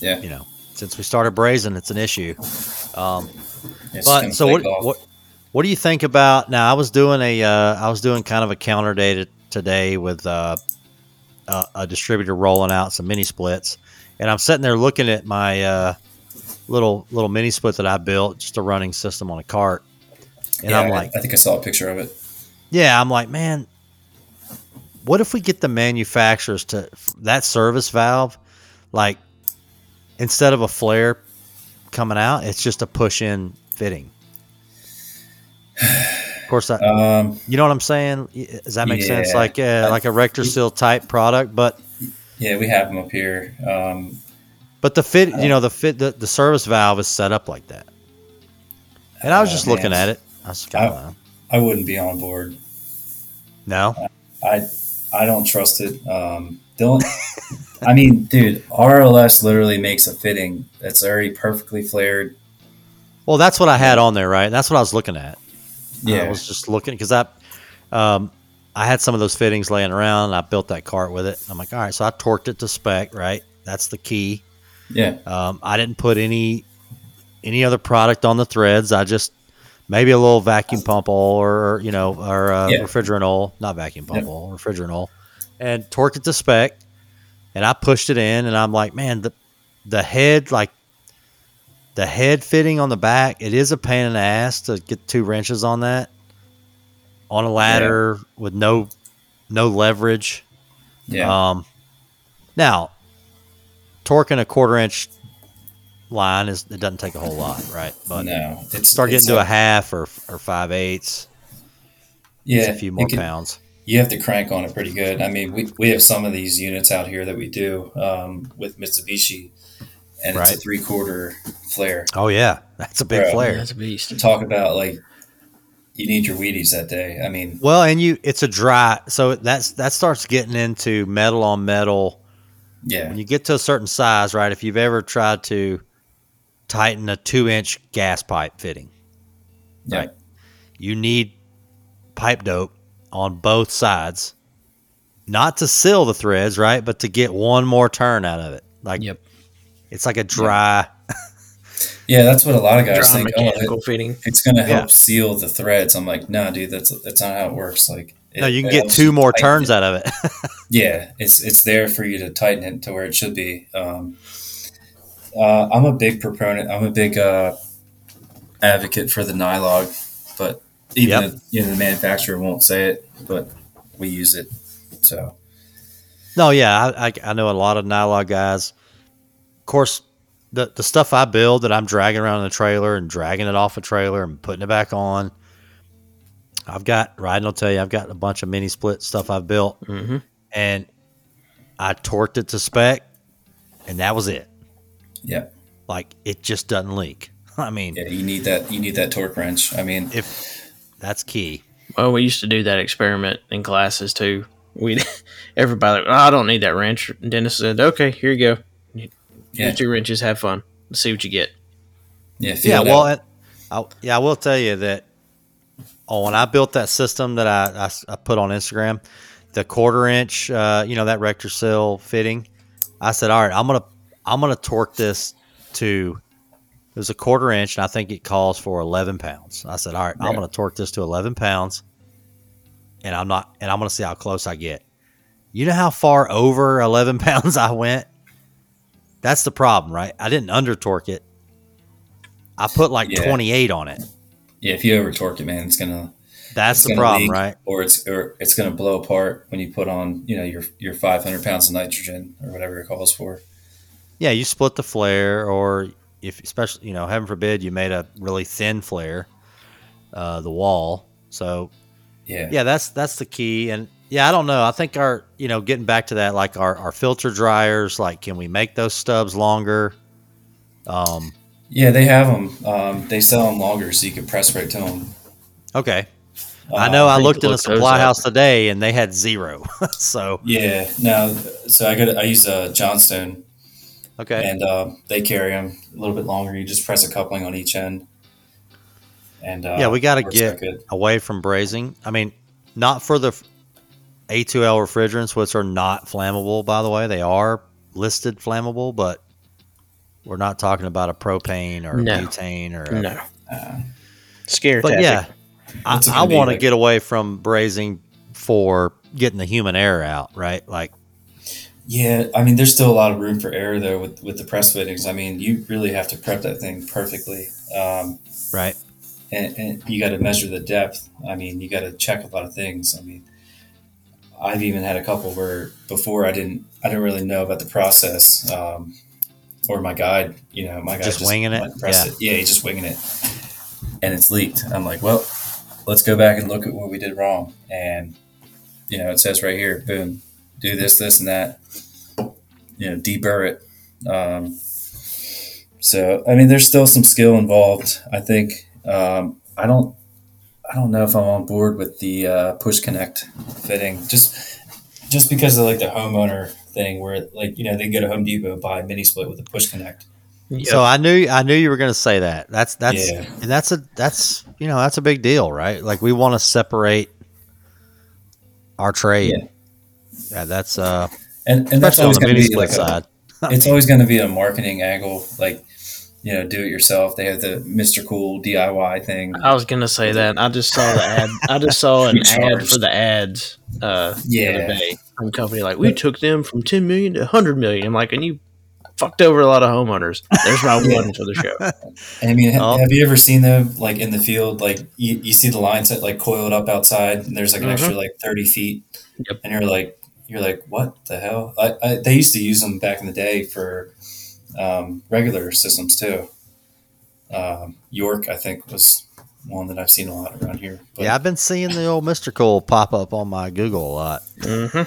Yeah. you know, since we started brazing, it's an issue. Um, It's but so what, off. what what do you think about now? I was doing a uh, I was doing kind of a counter day to, today with uh, a, a distributor rolling out some mini splits, and I'm sitting there looking at my uh, little little mini split that I built, just a running system on a cart, And yeah, I'm like, I think I saw a picture of it. yeah, I'm like, man, what if we get the manufacturers to that service valve, like instead of a flare coming out, it's just a push in fitting. Of course, I, Um, you know what I'm saying? Does that make sense? Like, uh, like a Rector Seal type product, but yeah, we have them up here. Um, but the fit, you know, the fit, the, the service valve is set up like that. And I was just looking man. at it. I was kind of, I wouldn't be on board. no, I I don't trust it. Um, don't. I mean, dude, RLS literally makes a fitting that's already perfectly flared. well, that's what I had on there, right? That's what I was looking at. I was just looking because I, um, I had some of those fittings laying around. And I built that cart with it. I'm like, all right, so I torqued it to spec, right? That's the key. yeah, Um, I didn't put any any other product on the threads. I just maybe a little vacuum pump oil or you know or uh, Yeah. refrigerant oil, not vacuum pump Yep. oil, refrigerant oil, and torqued it to spec. And I pushed it in, and I'm like, man, the the head like the head fitting on the back, it is a pain in the ass to get two wrenches on that on a ladder with no no leverage. yeah. Um, now, torquing a quarter inch line is it doesn't take a whole lot, right? But no, it's start it's getting to a half or or five eighths, yeah, it's a few more can- pounds. you have to crank on it pretty good. I mean, we, we have some of these units out here that we do um, with Mitsubishi, and it's a Right. three quarter flare. Oh yeah, that's a big Bro. flare. That's a beast. Talk about like you need your Wheaties that day. I mean, Well, and you it's a dry, so that's that starts getting into metal on metal. yeah, When you get to a certain size, right? If you've ever tried to tighten a two inch gas pipe fitting, yeah, right. you need pipe dope on both sides, not to seal the threads, right? But to get one more turn out of it. Like Yep. It's like a dry. yeah. That's what a lot of guys Dry think. Oh, it- mechanical fitting. it's going to help Yeah. seal the threads. I'm like, no, dude, that's that's not how it works. Like, no, you can get two more turns it. out of it. Yeah, it's it's there for you to tighten it to where it should be. Um, uh, I'm a big proponent. I'm a big uh, advocate for the Nylog, but even Yep. the, you know the manufacturer won't say it, but we use it. So no, yeah, I, I, I know a lot of Nylog guys. Of course, the the stuff I build that I'm dragging around in the trailer and dragging it off a trailer and putting it back on. I've got Rhydon will tell you I've got a bunch of mini split stuff I've built Mm-hmm. and I torqued it to spec and that was it. yeah, Like it just doesn't leak. I mean, yeah, you need that. You need that torque wrench. I mean, if that's key. Well, we used to do that experiment in classes too. We everybody, oh, I don't need that wrench. Dennis said, "Okay, here you go. Yeah, Here's two wrenches. Have fun. Let's see what you get." yeah, Yeah, well, out. and I, yeah, I will tell you that. Oh, when I built that system that I I put on Instagram, the quarter inch, uh, you know, that rector seal fitting, I said, all right, I'm gonna I'm gonna torque this to. It was a quarter inch, and I think it calls for 11 pounds. I said, all right, I'm gonna torque this to 11 pounds, and I'm not, and I'm gonna see how close I get. You know how far over 11 pounds I went? That's the problem, right? I didn't under torque it. I put like Yeah. 28 on it. yeah, if you over torque it, man, it's gonna That's it's the gonna problem, leak, right? Or it's or it's gonna blow apart when you put on you know your your 500 pounds of nitrogen or whatever it calls for. Yeah, you split the flare, or if, especially, you know, heaven forbid, you made a really thin flare, uh, the wall. So, Yeah, yeah, that's that's the key. And yeah, I don't know. I think our, you know, getting back to that, like our, our filter dryers, like, can we make those stubs longer? Um, Yeah, they have them. Um, they sell them longer, so you can press right to them. okay. I know. I think looked in a look those supply up. house today, and they had zero. so, Yeah, no. So I got I use a Johnstone, okay. and uh, they carry them a little bit longer. You just press a coupling on each end, and uh, Yeah, we gotta get- away from brazing. I mean, not for the A2L refrigerants, which are not flammable, by the way. They are listed flammable, but we're not talking about a propane or No. a butane or. A, No, Uh, scare but tactic. yeah, I, I want to get away from brazing for getting the human air out, right? Like, yeah, I mean, there's still a lot of room for error though with with the press fittings. I mean, you really have to prep that thing perfectly. Um, right? and, and you got to measure the depth. I mean, you got to check a lot of things. I mean, I've even had a couple where before I didn't I didn't really know about the process, um, or my guide. You know, my guy Just winging it? Yeah. it. Yeah, he's just winging it, and it's leaked. I'm like, well, let's go back and look at what we did wrong. And you know, it says right here, boom, do this, this, and that. You know, deburr it. Um, so I mean, there's still some skill involved. I think um, I don't. I don't know if I'm on board with the uh, push connect fitting, just just because of like the homeowner thing, where like you know they go to Home Depot and buy a mini split with a push connect. So I knew I knew you were going to say that. That's that's Yeah. and that's a that's you know that's a big deal, right? Like we want to separate our trade. Yeah. Yeah, that's uh And and that's especially on always the going to mini be split like a, side. it's always going to be a marketing angle, like you know, do it yourself. They have the Mister Cool DIY thing. I was gonna say that. I just saw the ad. I just saw an ad for the ads uh, the Yeah. other day from company like we took them from ten million to hundred million. I'm like, and you fucked over a lot of homeowners. There's my Yeah. one for the show. I mean, ha- Oh. have you ever seen them like in the field? Like you, you see the line set like coiled up outside, and there's like an Mhm. extra like thirty feet, Yep. and you're like, you're like, what the hell? I, I, they used to use them back in the day for um, regular systems too. Um, York, I think, was one that I've seen a lot around here. But yeah, I've been seeing the old Mr. Cool pop up on my Google a lot. hmm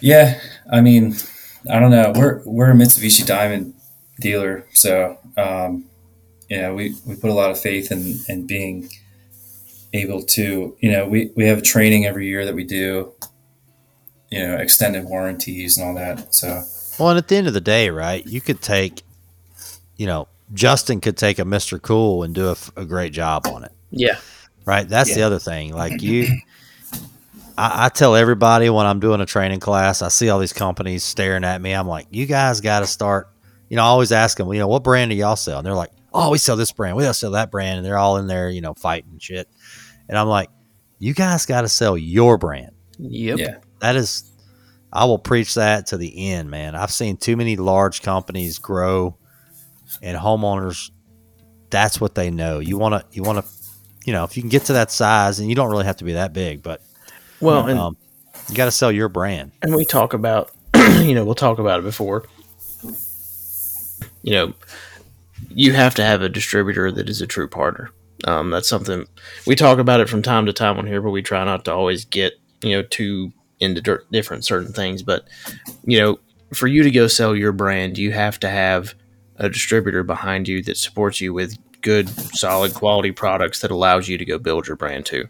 Yeah, I mean, I don't know. We're we're a Mitsubishi Diamond dealer, so um, you know we, we put a lot of faith in in being able to you know we, we have training every year that we do, you know, extended warranties and all that. So Well, and at the end of the day, right? You could take, you know, Justin could take a Mr. Cool and do a great job on it. Yeah. Right. That's the other thing. Like you, I, I tell everybody when I'm doing a training class, I see all these companies staring at me. I'm like, you guys got to start. You know, I always ask them, you know, what brand do y'all sell? And they're like, oh, we sell this brand, we sell that brand, and they're all in there, you know, fighting shit. And I'm like, you guys got to sell your brand. Yep. yeah, That is, I will preach that to the end, man. I've seen too many large companies grow, and homeowners. That's what they know. You want to, you want to, you know, if you can get to that size, and you don't really have to be that big, but Well, and um, you got to sell your brand. and we talk about you know we'll talk about it before you know you have to have a distributor that is a true partner um, that's something we talk about it from time to time on here but we try not to always get you know too into different certain things but you know for you to go sell your brand you have to have a distributor behind you that supports you with good solid quality products that allows you to go build your brand too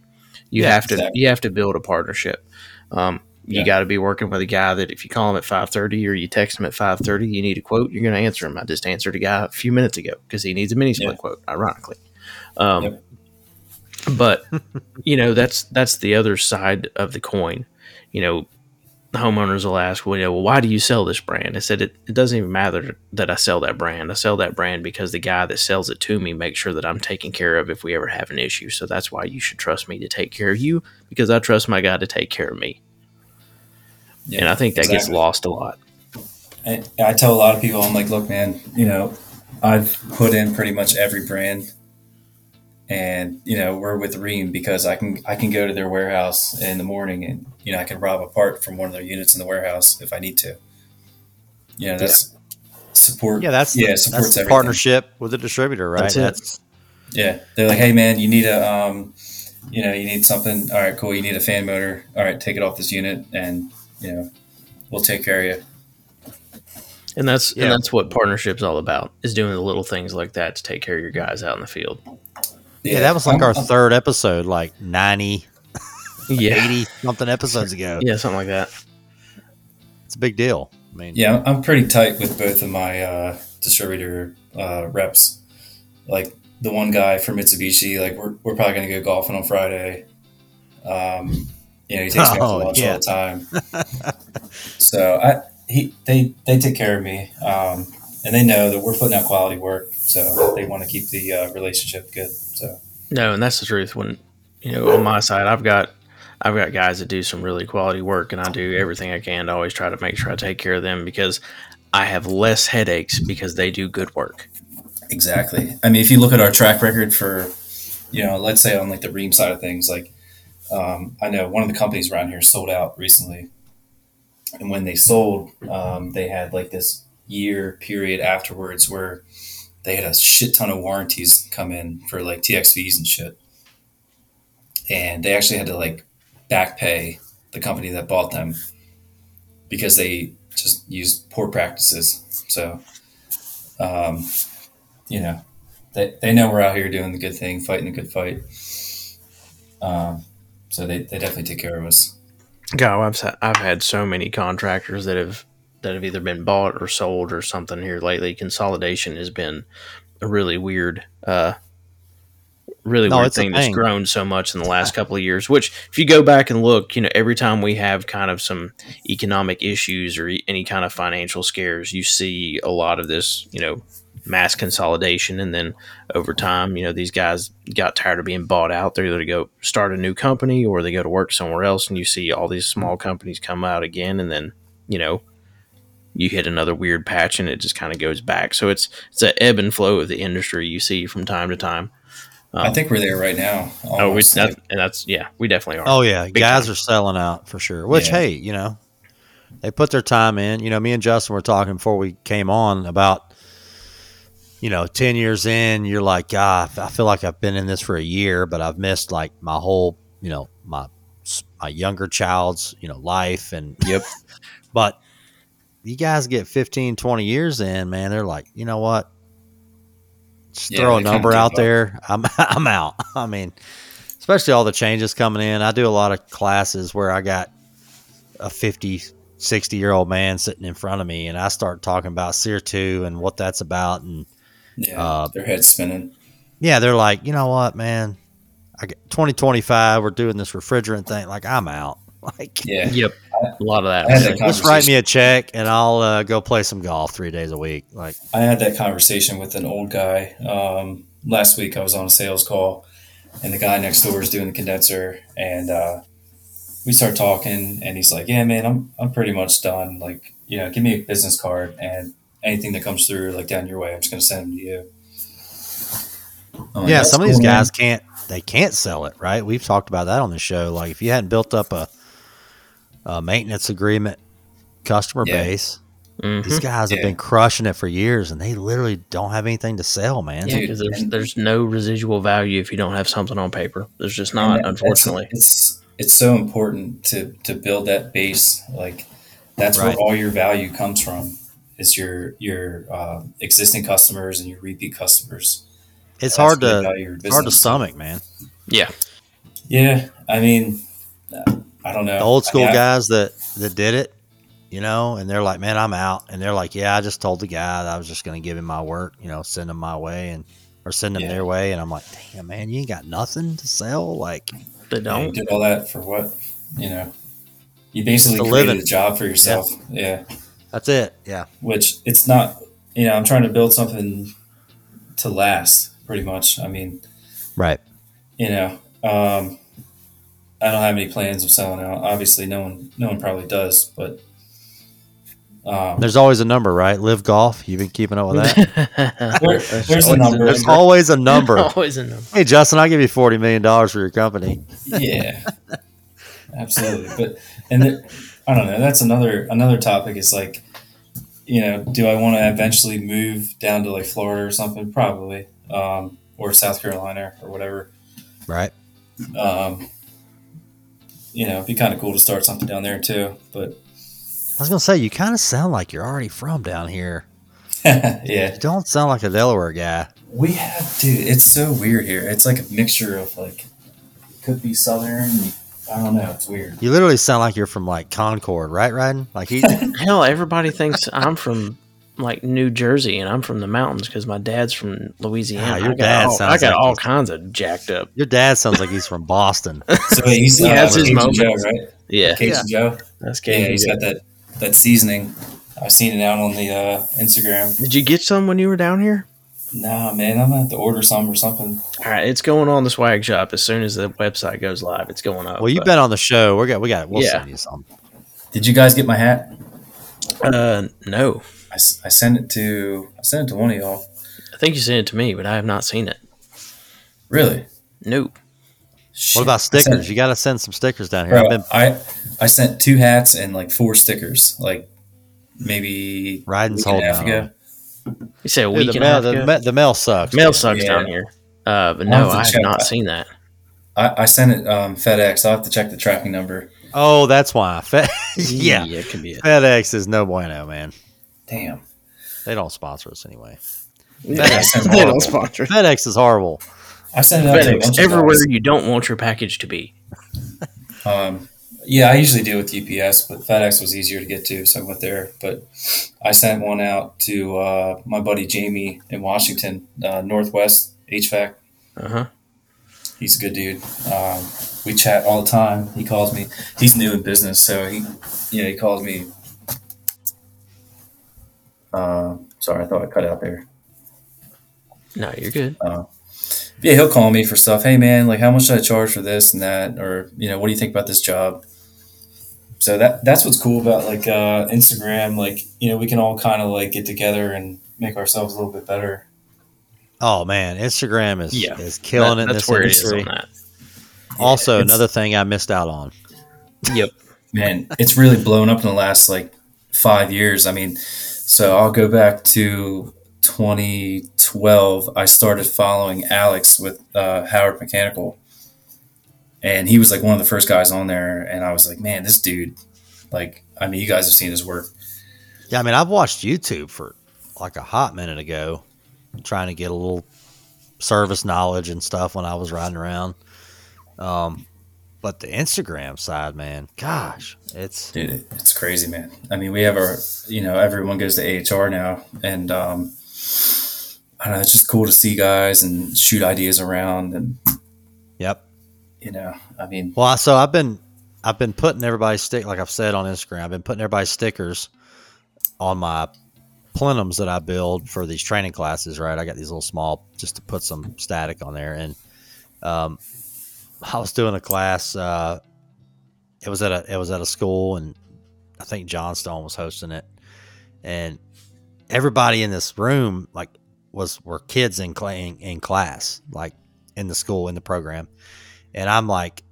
you Yeah, have to exactly. you have to build a partnership um, you Yeah. got to be working with a guy that if you call him at 5.30 or you text him at 5.30 you need a quote you're going to answer him i just answered a guy a few minutes ago because he needs a mini split Yeah. quote ironically um, Yep. but you know that's that's the other side of the coin you know homeowners will ask well, you know, well why do you sell this brand i said it, it doesn't even matter that i sell that brand i sell that brand because the guy that sells it to me makes sure that i'm taken care of if we ever have an issue so that's why you should trust me to take care of you because i trust my guy to take care of me yeah. and I think that gets lost a lot. I, I tell a lot of people, I'm like, look, man, you know, I've put in pretty much every brand, and you know, we're with Rheem because I can I can go to their warehouse in the morning and you know I can rob a part from one of their units in the warehouse if I need to. You know, that's support. Yeah, that's yeah, the, supports that's the everything. partnership with the distributor, right? That's it. Yeah, they're like, hey, man, you need a um, you know, you need something. All right, cool. You need a fan motor. All right, take it off this unit, and you know, we'll take care of you. And that's Yeah. and that's what partnership's all about is doing the little things like that to take care of your guys out in the field. yeah, that was like I'm- our I'm- third episode, like 90, Yeah, 80 something episodes ago. yeah, something like that. It's a big deal. I mean, Yeah, I'm I'm pretty tight with both of my uh, distributor uh, reps. Like the one guy from Mitsubishi, like we're, we're probably gonna go golfing on Friday. Um, you know, he takes me out Oh, to lunch yeah. all the time. so I he they they take care of me, um, and they know that we're putting out quality work, so they want to keep the uh, relationship good. So No, and that's the truth. When you know, on my side, I've got I've got guys that do some really quality work, and I do everything I can to always try to make sure I take care of them because I have less headaches because they do good work. exactly. I mean, if you look at our track record for you know, let's say on like the Rheem side of things, like um, I know one of the companies around here sold out recently, and when they sold, um, they had like this year period afterwards where they had a shit ton of warranties come in for like TXVs and shit, and they actually had to like back pay the company that bought them because they just used poor practices. So, um, you know, they, they know we're out here doing the good thing, fighting the good fight. Um, so they, they definitely take care of us. God, I've I've had so many contractors that have that have either been bought or sold or something here lately. Consolidation has been a really weird, uh, really No, weird a thing that's grown so much in the last couple of years. Which, if you go back and look, you know, every time we have kind of some economic issues or e- any kind of financial scares, you see a lot of this, you know, mass consolidation, and then over time, you know, these guys got tired of being bought out. They're either to go start a new company or they go to work somewhere else, and you see all these small companies come out again, and then you know you hit another weird patch, and it just kind of goes back. So it's it's an ebb and flow of the industry you see from time to time. I um, think we're there right now. Oh, we that, and that's yeah, we definitely are. Oh yeah, Big guys time. are selling out for sure. Which Yeah. hey, you know, they put their time in. You know, me and Justin were talking before we came on about, you know, ten years in, you're like, ah, God, I feel like I've been in this for a year, but I've missed like my whole, you know, my my younger child's, you know, life and Yep. but you guys get 15, 20 years in, man, they're like, you know what? Just Yeah, throw a number out up. there. I'm I'm out. I mean, especially all the changes coming in. I do a lot of classes where I got a 50, 60 year old man sitting in front of me and I start talking about SEER 2 and what that's about and yeah, uh, their heads spinning. yeah, they're like, you know what, man? I get 2025, we're doing this refrigerant thing. Like, I'm out. Like, Yeah. Yep, a lot of that. I had that just write me a check and I'll uh, go play some golf three days a week. Like, I had that conversation with an old guy um, last week. I was on a sales call, and the guy next door is doing the condenser, and uh, we start talking, and he's like, "Yeah, man, I'm I'm pretty much done. Like, you know, give me a business card, and anything that comes through, like down your way, I'm just gonna send them to you." Like, yeah, "That's some of these cool, man." guys can't, they can't sell it, right? We've talked about that on the show. Like, if you hadn't built up a, a maintenance agreement customer Yeah. base, Mhm. these guys have been crushing it for years and they literally don't have anything to sell, man. Yeah, because there's there's no residual value if you don't have something on paper. There's just not, that- unfortunately. it's it's so important to to build that base. Like that's Right. where all your value comes from. Is your your uh, existing customers and your repeat customers. It's That's hard to, value of your it's hard to stomach, man. Yeah, Yeah, I mean, uh, I don't know. the old school I mean, guys that that did it, you know, and they're like, "Man, I'm out," and they're like, "Yeah, I just told the guy that I was just going to give him my work, you know, send him my way, and or send him Yeah. their way," and I'm like, "Damn, man, you ain't got nothing to sell." Like, they You don't. did all that for what? You know, you basically Just a created living. a job for yourself. Yeah. that's it. Yeah, which it's not. You know, I'm trying to build something to last. Pretty much. I mean, right. you know, um, I don't have any plans of selling out. Obviously, no one, no one probably does. But um, There's always a number, right? Live golf. You've been keeping up with that. there- there's a number. There's always a number. Always a number. hey, Justin, I'll give you forty million dollars for your company. yeah, absolutely. But and the, I don't know. That's another another topic. Is like, you know, do I want to eventually move down to like Florida or something? Probably, um, or South Carolina or whatever. Right. Um, you know, it'd be kind of cool to start something down there too. But I was gonna say you kind of sound like you're already from down here. yeah, You don't sound like a Delaware guy. we have, dude. It's so weird here. It's like a mixture of like, could be southern. I don't know. It's weird. You literally sound like you're from like Concord, right, Rhydon? Like he, Hell, everybody thinks I'm from like New Jersey and I'm from the mountains because my dad's from Louisiana. Ah, your I got dad all, sounds I got like all kinds of jacked up. your dad sounds like he's from Boston. So he's He uh, has his Cajun Joe, right? Yeah, Cajun Joe. that's Yeah, good. he's got that that seasoning. I've seen it out on the uh, Instagram. Did you get some when you were down here? Nah, man, I'm gonna have to order some or something. All right, it's going on the swag shop as soon as the website goes live. It's going up. Well, you've but, been on the show. We got, we got, it. we'll Yeah. send you some. Did you guys get my hat? Uh, no, I, s- I sent it to I sent it to one of y'all. I think you sent it to me, but I have not seen it. Really? Nope. Shit. What about I sent- stickers? You got to send some stickers down here. Bro, I've been I I sent two hats and like four stickers, like maybe a Riding's week holding half ago. You say a Dude, week the, and mail, half the, ago? ma- the mail sucks. Mail man. sucks Yeah. down here. Uh, but I'll no, I have check not that. seen that. I, I sent it um, FedEx. I'll have to check the tracking number. Oh, that's why. Fe- yeah. yeah, it could be it. FedEx is no bueno, man. Damn. They don't sponsor us anyway. I sent they don't sponsor. FedEx is horrible. I sent it out FedEx bunch everywhere you don't want your package to be. Um, yeah, I usually deal with UPS, but FedEx was easier to get to, so I went there. But I sent one out to uh, my buddy Jamie in Washington, uh, Northwest HVAC. Uh huh. He's a good dude. Um, we chat all the time. He calls me. He's new in business, so he, you know, he calls me. Uh, sorry, I thought I cut out there. No, you're good. Yeah, he'll call me for stuff. Hey, man, like, how much should I charge for this and that, or you know, what do you think about this job? So that that's what's cool about like uh, Instagram. Like, you know, we can all kind of like get together and make ourselves a little bit better. Oh man, Instagram is Yeah. is killing That- it in that's this where it is on that. Also, it's- another thing I missed out on. Yep. man, it's really blown up in the last like five years. I mean, so I'll go back to 2012. I started following Alex with uh, Howard Mechanical, and he was like one of the first guys on there. And I was like, man, this dude, like, I mean, you guys have seen his work. Yeah, I mean, I've watched YouTube for like a hot minute ago, trying to get a little service knowledge and stuff when I was riding around. Um, but the Instagram side, man, gosh, it's Dude, it's crazy, man. I mean, we have our, you know, everyone goes to AHR now, and um, I don't know, it's just cool to see guys and shoot ideas around, and yep. you know, I mean, Well, so I've been I've been putting everybody's stick like I've said on Instagram. I've been putting everybody's stickers on my plenums that I build for these training classes. Right, I got these little small just to put some static on there. And um, I was doing a class. Uh, it was at a it was at a school, and I think Johnstone was hosting it. And everybody in this room like was were kids in in, in class, like in the school in the program. And I'm like,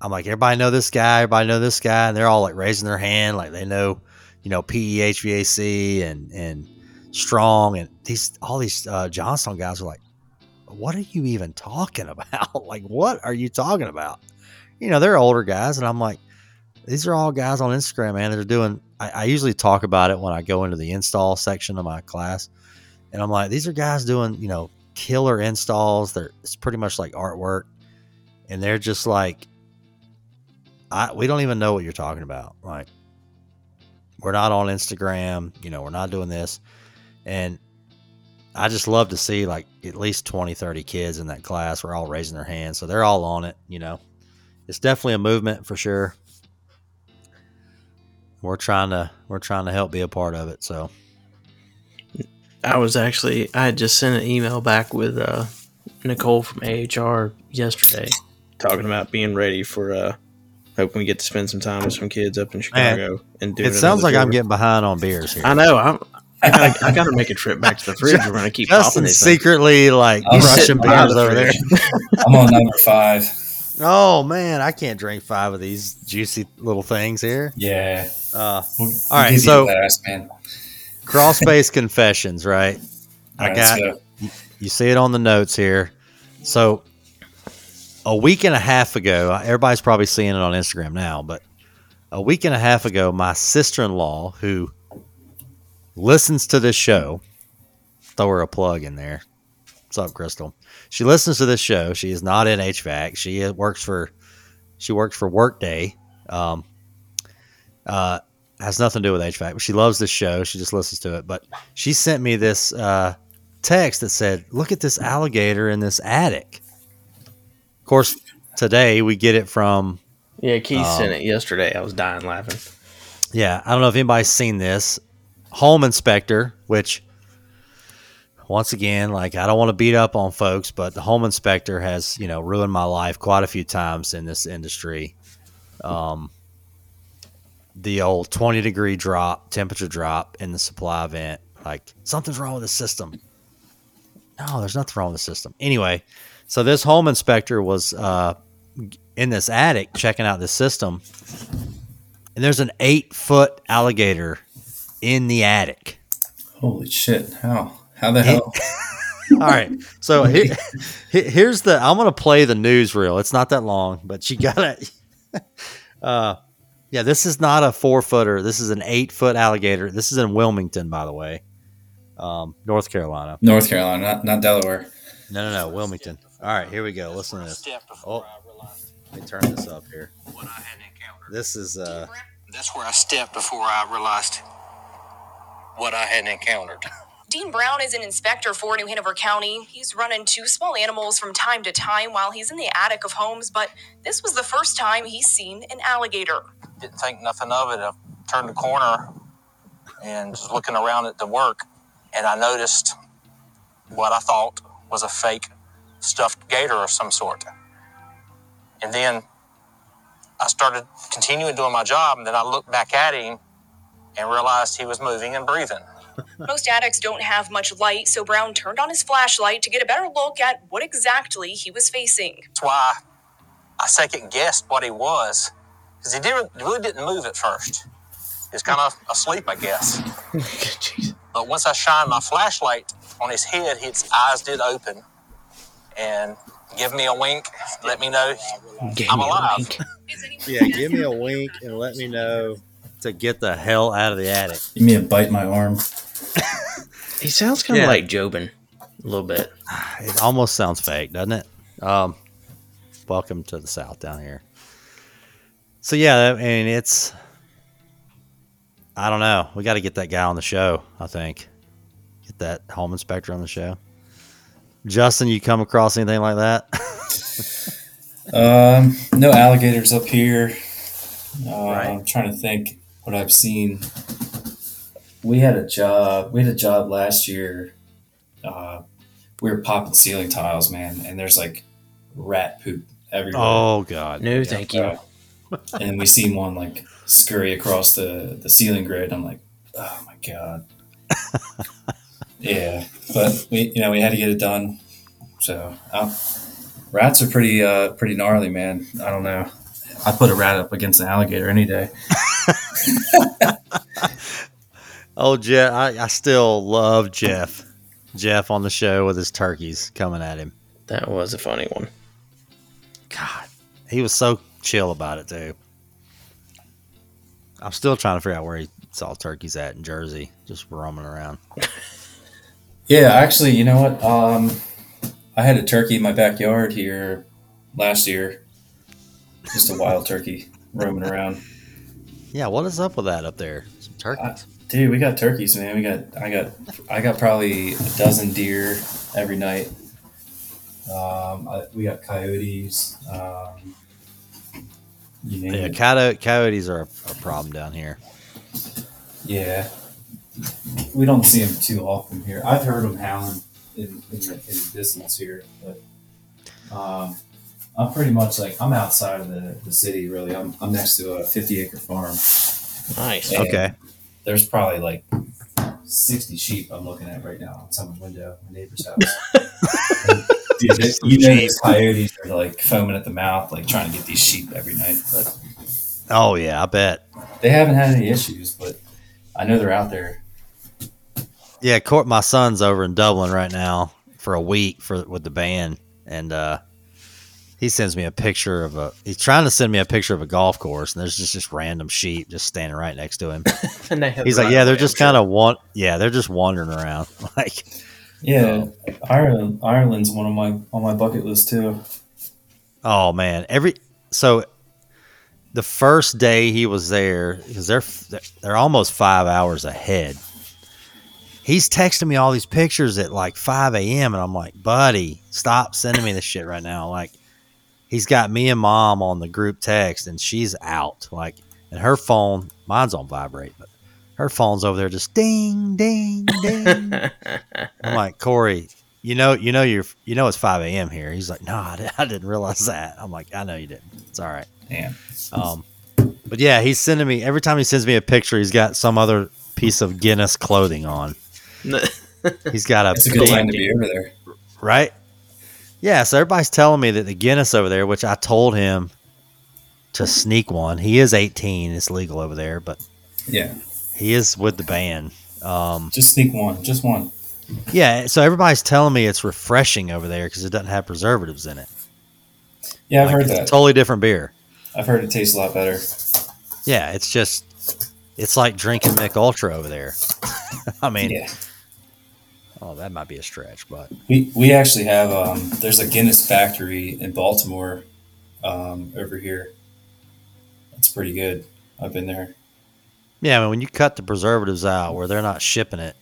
I'm like, everybody know this guy, everybody know this guy, and they're all like raising their hand, like they know, you know, PEHVAC and and strong, and these all these uh, Johnstone guys are like, what are you even talking about? like, what are you talking about? You know, they're older guys, and I'm like, these are all guys on Instagram, man. They're doing. I, I usually talk about it when I go into the install section of my class, and I'm like, these are guys doing, you know, killer installs. They're it's pretty much like artwork, and they're just like, I we don't even know what you're talking about. Like, we're not on Instagram. You know, we're not doing this, and I just love to see like at least 20, 30 kids in that class. We're all raising their hands, so they're all on it. You know, it's definitely a movement for sure. We're trying to we're trying to help be a part of it. So I was actually I had just sent an email back with uh, Nicole from AHR yesterday, talking about being ready for uh, hoping we get to spend some time with some kids up in Chicago and do it sounds like I'm getting behind on beers here. I know. I'm, I gotta, I gotta make a trip back to the fridge. We're gonna keep popping Justin's these. things. secretly like I'm Russian sitting beers the over there. I'm on number five. Oh man, I can't drink five of these juicy little things here. Yeah. Uh, We'll, we'll All right, so- a pass, man. crawl space confessions, right? All I right, got let's go. you see it on the notes here. So a week and a half ago, everybody's probably seeing it on Instagram now, but a week and a half ago, my sister-in-law, who listens to this show, throw her a plug in there. What's up, Crystal? She listens to this show. She is not in HVAC. She works for she works for Workday. Um, uh, has nothing to do with HVAC, but she loves this show. She just listens to it. But she sent me this uh, text that said, "Look at this alligator in this attic." Of course, today we get it from Yeah, Keith Um, sent it yesterday. I was dying laughing. yeah. I don't know if anybody's seen this home inspector, which once again, like I don't want to beat up on folks, but the home inspector has you know ruined my life quite a few times in this industry. Um, the old 20 degree drop, temperature drop in the supply vent. Like something's wrong with the system. No, there's nothing wrong with the system. Anyway, So this home inspector was uh, in this attic checking out the system, and there's an eight foot alligator in the attic. Holy shit! How? How the hell? All right, so he, he- here's the. I'm gonna play the newsreel. It's not that long, but you gotta. Uh, yeah, this is not a four footer. This is an eight foot alligator. This is in Wilmington, by the way, um, North Carolina. North Carolina, not not Delaware. No, no, no, Wilmington. All right, here we go. Listen to this. Oh, let me turn this up here. This is uh, That's where I stepped before I realized what I had encountered. Dean Brown is an inspector for New Hanover County. He's running two small animals from time to time while he's in the attic of homes, but this was the first time he's seen an alligator. Didn't think nothing of it. I turned the corner and was looking around at the work, and I noticed what I thought was a fake stuffed gator of some sort. And then I started continuing doing my job, and then I looked back at him and realized he was moving and breathing. Most attics don't have much light, so Brown turned on his flashlight to get a better look at what exactly he was facing. That's why I second guessed what he was, because he didn't, really didn't move at first. He was kind of asleep, I guess. Jeez. But once I shined my flashlight on his head, his eyes did open and give me a wink, let me know Gave I'm me a alive. wink. yeah. Give me a wink and let me know to get the hell out of the attic. You mean bite my arm? He sounds kind of Yeah. like Jobin a little bit. It almost sounds fake, doesn't it? Um, welcome to the South down here. So yeah, I mean it's. I don't know. We got to get that guy on the show. I think get that home inspector on the show. Justin, you come across anything like that? Um, no alligators up here. Uh, Right. I'm trying to think what I've seen. We had a job. We had a job last year. Uh, we were popping ceiling tiles, man, and there's like rat poop everywhere. oh God! No, thank you. And we seen one like scurry across the the ceiling grid. I'm like, oh my god. yeah, but we you know we had to get it done. So uh, rats are pretty uh pretty gnarly, man. I don't know. I put a rat up against an alligator any day. Oh, Jeff, I, I still love Jeff. Jeff on the show with his turkeys coming at him. That was a funny one. God, he was so chill about it too. I'm still trying to figure out where he saw turkeys at in Jersey, just roaming around. Yeah, actually, you know what? Um, I had a turkey in my backyard here last year. Just a wild turkey roaming around. Yeah, what is up with that up there? Some turkeys. Dude, we got turkeys, man. We got I got I got probably a dozen deer every night. Um, I, we got coyotes. Um, yeah, coyote, coyotes are a, a problem down here. Yeah, we don't see them too often here. I've heard them howling in, in, the, in the distance here, but um, I'm pretty much like I'm outside of the, the city. Really, I'm, I'm next to a 50 acre farm. Nice. And Okay. There's probably like 60 sheep I'm looking at right now outside my window, my neighbor's house. And, Dude, they- you know, these coyotes are like foaming at the mouth, like trying to get these sheep every night. But Oh yeah, I bet. they haven't had any issues. But I know they're out there. Yeah, Court, my son's over in Dublin right now for a week for with the band, and uh, he sends me a picture of a. He's trying to send me a picture of a golf course, and there's just just random sheep just standing right next to him. And they He's like, yeah, they're just kind of want, yeah, they're just wandering around. Like, Yeah, Ireland. Ireland's one of my on my bucket list too. oh man, every so the first day he was there because they're they're almost five hours ahead. He's texting me all these pictures at like five a.m. and I'm like, buddy, stop sending me this shit right now. Like, he's got me and mom on the group text and she's out. Like, and her phone, mine's on vibrate, but her phone's over there just ding, ding, ding. I'm like, Corey, you know, you know, you're, you know, it's 5 a.m. here. He's like, no, I, I didn't realize that. I'm like, I know you didn't. It's all right. Damn. Um, but yeah, he's sending me every time he sends me a picture. He's got some other piece of Guinness clothing on. He's got a, It's a good time to be over there. right. Yeah, so everybody's telling me that the Guinness over there, which I told him to sneak one. He is 18; it's legal over there, but Yeah, he is with the ban. Um, just sneak one, just one. yeah, so everybody's telling me it's refreshing over there because it doesn't have preservatives in it. Yeah, I've Like, heard that. totally different beer. I've heard it tastes a lot better. Yeah, it's just it's like drinking Mich Ultra over there. I mean, Yeah, oh, that might be a stretch, but we we actually have um, there's a Guinness factory in Baltimore um, over here. That's pretty good. I've been there. yeah, I mean, when you cut the preservatives out where they're not shipping it,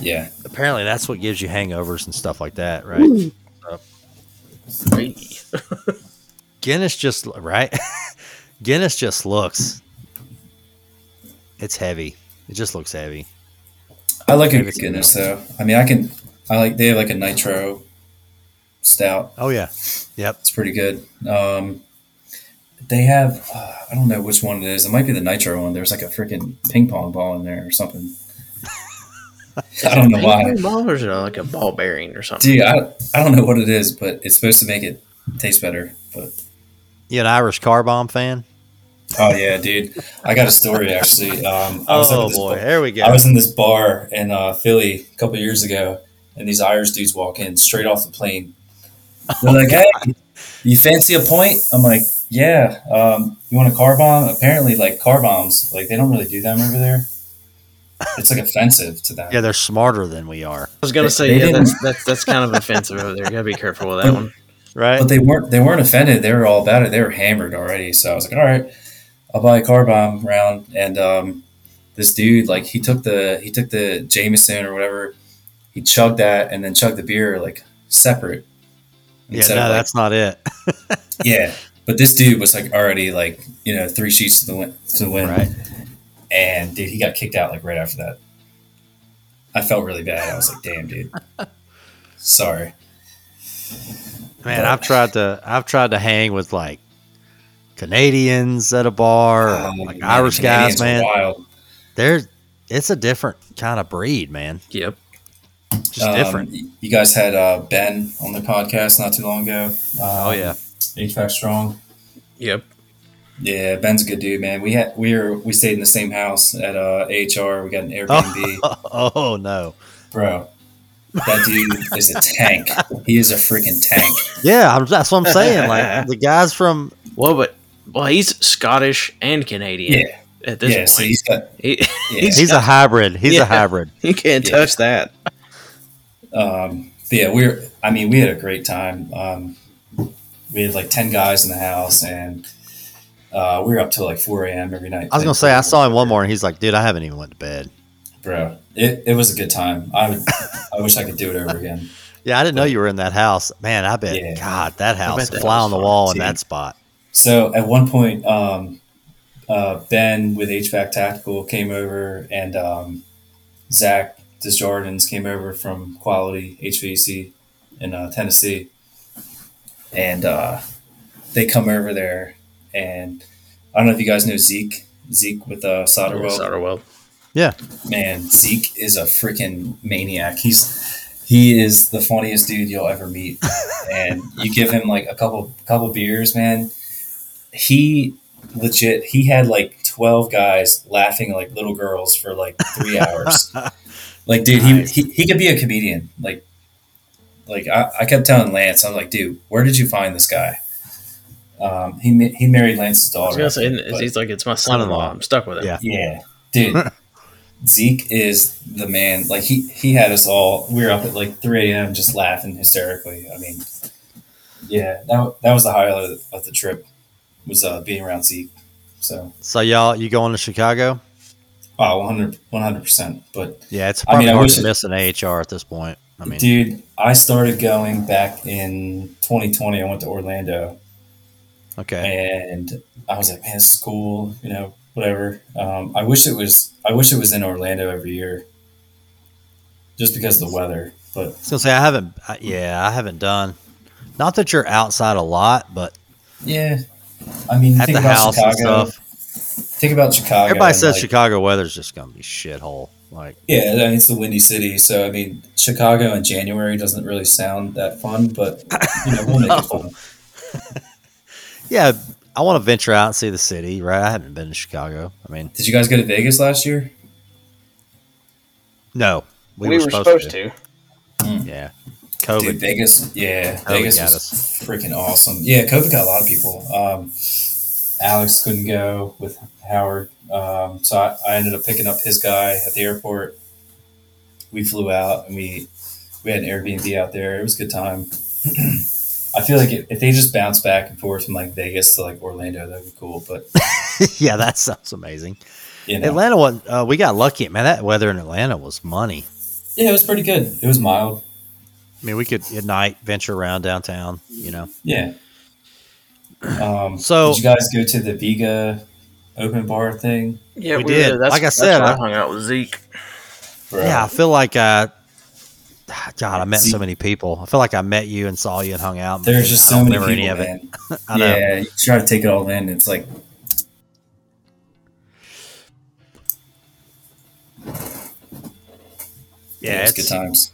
Yeah, apparently that's what gives you hangovers and stuff like that, right? Guinness just right. Guinness just looks. It's heavy. It just looks heavy. I like a Maybe good it's Guinness though. I mean, I can. I like they have like a nitro stout. Oh yeah. Yep. It's pretty good. Um, they have uh, I don't know which one it is. It might be the nitro one. There's like a freaking ping pong ball in there or something. I don't know Ping why, pong ball or is it like a ball bearing or something? dude. I, I don't know what it is, but it's supposed to make it taste better. But You an Irish car bomb fan? Oh yeah, dude, I got a story actually. Um, I was Oh boy, bar- there we go. I was in this bar in uh, Philly a couple years ago, and these Irish dudes walk in straight off the plane. They're like, "Hey, you fancy a point?" I'm like, "Yeah." Um, you want a car bomb? Apparently, like car bombs, like they don't really do them over there. It's like offensive to them. yeah, they're smarter than we are, I was gonna They- say they yeah, that's, that's that's kind of offensive over there. You gotta be careful with that one. right? But they weren't. They weren't offended. They were all about it. They were hammered already. So I was like, "All right, I'll buy a car bomb round." And um, this dude, like, he took the he took the Jameson or whatever. He chugged that and then chugged the beer like separate. yeah, no, of, like, that's not it. Yeah, but this dude was like already like you know three sheets to the win, to the wind, Right. and dude, he got kicked out like right after that. I felt really bad. I was like, "Damn, dude, sorry." Man, I've tried to I've tried to hang with like Canadians at a bar, or Um, like man, Irish the guys, man. wild. They're it's a different kind of breed, man. Yep. Just Um, different. You guys had uh, Ben on the podcast not too long ago. Um, Oh yeah. HVAC strong. Yep. Yeah, Ben's a good dude, man. We had we were we stayed in the same house at uh, AHR. We got an Airbnb, Oh no. bro. That dude is a tank. He is a freaking tank. Yeah, that's what I'm saying. Like the guys from Well, but well, he's Scottish and Canadian Yeah, at this yeah. point. So he's got he, yeah. he's, he's a hybrid. He's Yeah. a hybrid. you can't Yeah. touch that. Um, yeah, we are I mean, we had a great time. Um, we had like ten guys in the house, and uh, we were up till like four a.m. every night. I was gonna say I saw him one morning. And he's like, dude, I haven't even went to bed. bro. It, it was a good time. I would. I wish I could do it over again. Yeah, I didn't know you were in that house. Man, I bet. Yeah. God, that house, bet fly on the fun, wall in that spot. So at one point, um, uh, Ben with HVAC Tactical came over, and um, Zach Desjardins came over from Quality HVAC in uh, Tennessee, and uh, they come over there, and I don't know if you guys know Zeke. Zeke with uh, Solder Weld. Solderweld. Yeah, man, Zeke is a freaking maniac. He's he is the funniest dude you'll ever meet. and you give him like a couple couple beers, man. He legit he had like twelve guys laughing like little girls for like three hours. like, dude, Nice. he, he he could be a comedian. Like, like I, I kept telling Lance, I'm like, dude, where did you find this guy? Um, he he married Lance's I daughter. was gonna say, and but- he's like, it's my son-in-law. Son-in-law. I'm stuck with it. Yeah. yeah, dude. Zeke is the man. Like he he had us all. We were up at like 3 a.m. just laughing hysterically. I mean, yeah, that that was the highlight of the trip was uh, being around Zeke. So, So y'all, you going to Chicago? oh, 100 percent. But Yeah, it's I probably mean, I hard wish to miss an AHR at this point. I mean, dude, I started going back in 2020. I went to Orlando. okay. and I was like, man, this is cool, you know, whatever. Um, I wish it was, I wish it was in Orlando every year, just because of the weather. But I was gonna say I haven't. I- Yeah, I haven't done. Not that you're outside a lot, but yeah, I mean, at think the about house Chicago. and stuff. Think about Chicago. Everybody and, says like, Chicago weather's just gonna be shithole. Like, Yeah, I mean, it's the Windy City, so I mean, Chicago in January doesn't really sound that fun, but you know, we'll make it fun. yeah, I want to venture out and see the city. Right? I haven't been to Chicago. I mean, Did you guys go to Vegas last year? no, We, were, supposed, to. Hmm. Yeah, Dude, COVID. Vegas, yeah, COVID Vegas was freaking awesome. Yeah, COVID got a lot of people. Um, Alex couldn't go with Howard, um, so I, I ended up picking up his guy at the airport. We flew out and we we had an Airbnb out there. It was a good time. I feel like if, if they just bounce back and forth from like Vegas to like Orlando, that'd be cool. But yeah, that sounds amazing. you know, Atlanta was. Uh, we got lucky, man. That weather in Atlanta was money. yeah, it was pretty good. It was mild. I mean, we could at night venture around downtown. You know, Yeah. Um, So- did you guys go to the Viega open bar thing? Yeah, We did. That's, Like I said, where I I- hung out with Zeke. Bro. yeah, I feel like I. God, I met See- so many people. I feel like I met you and saw you and hung out. There's just I so many people, any of it. man. I know. Yeah, you try to take it all in. It's like, Yeah, it's, it's- good times.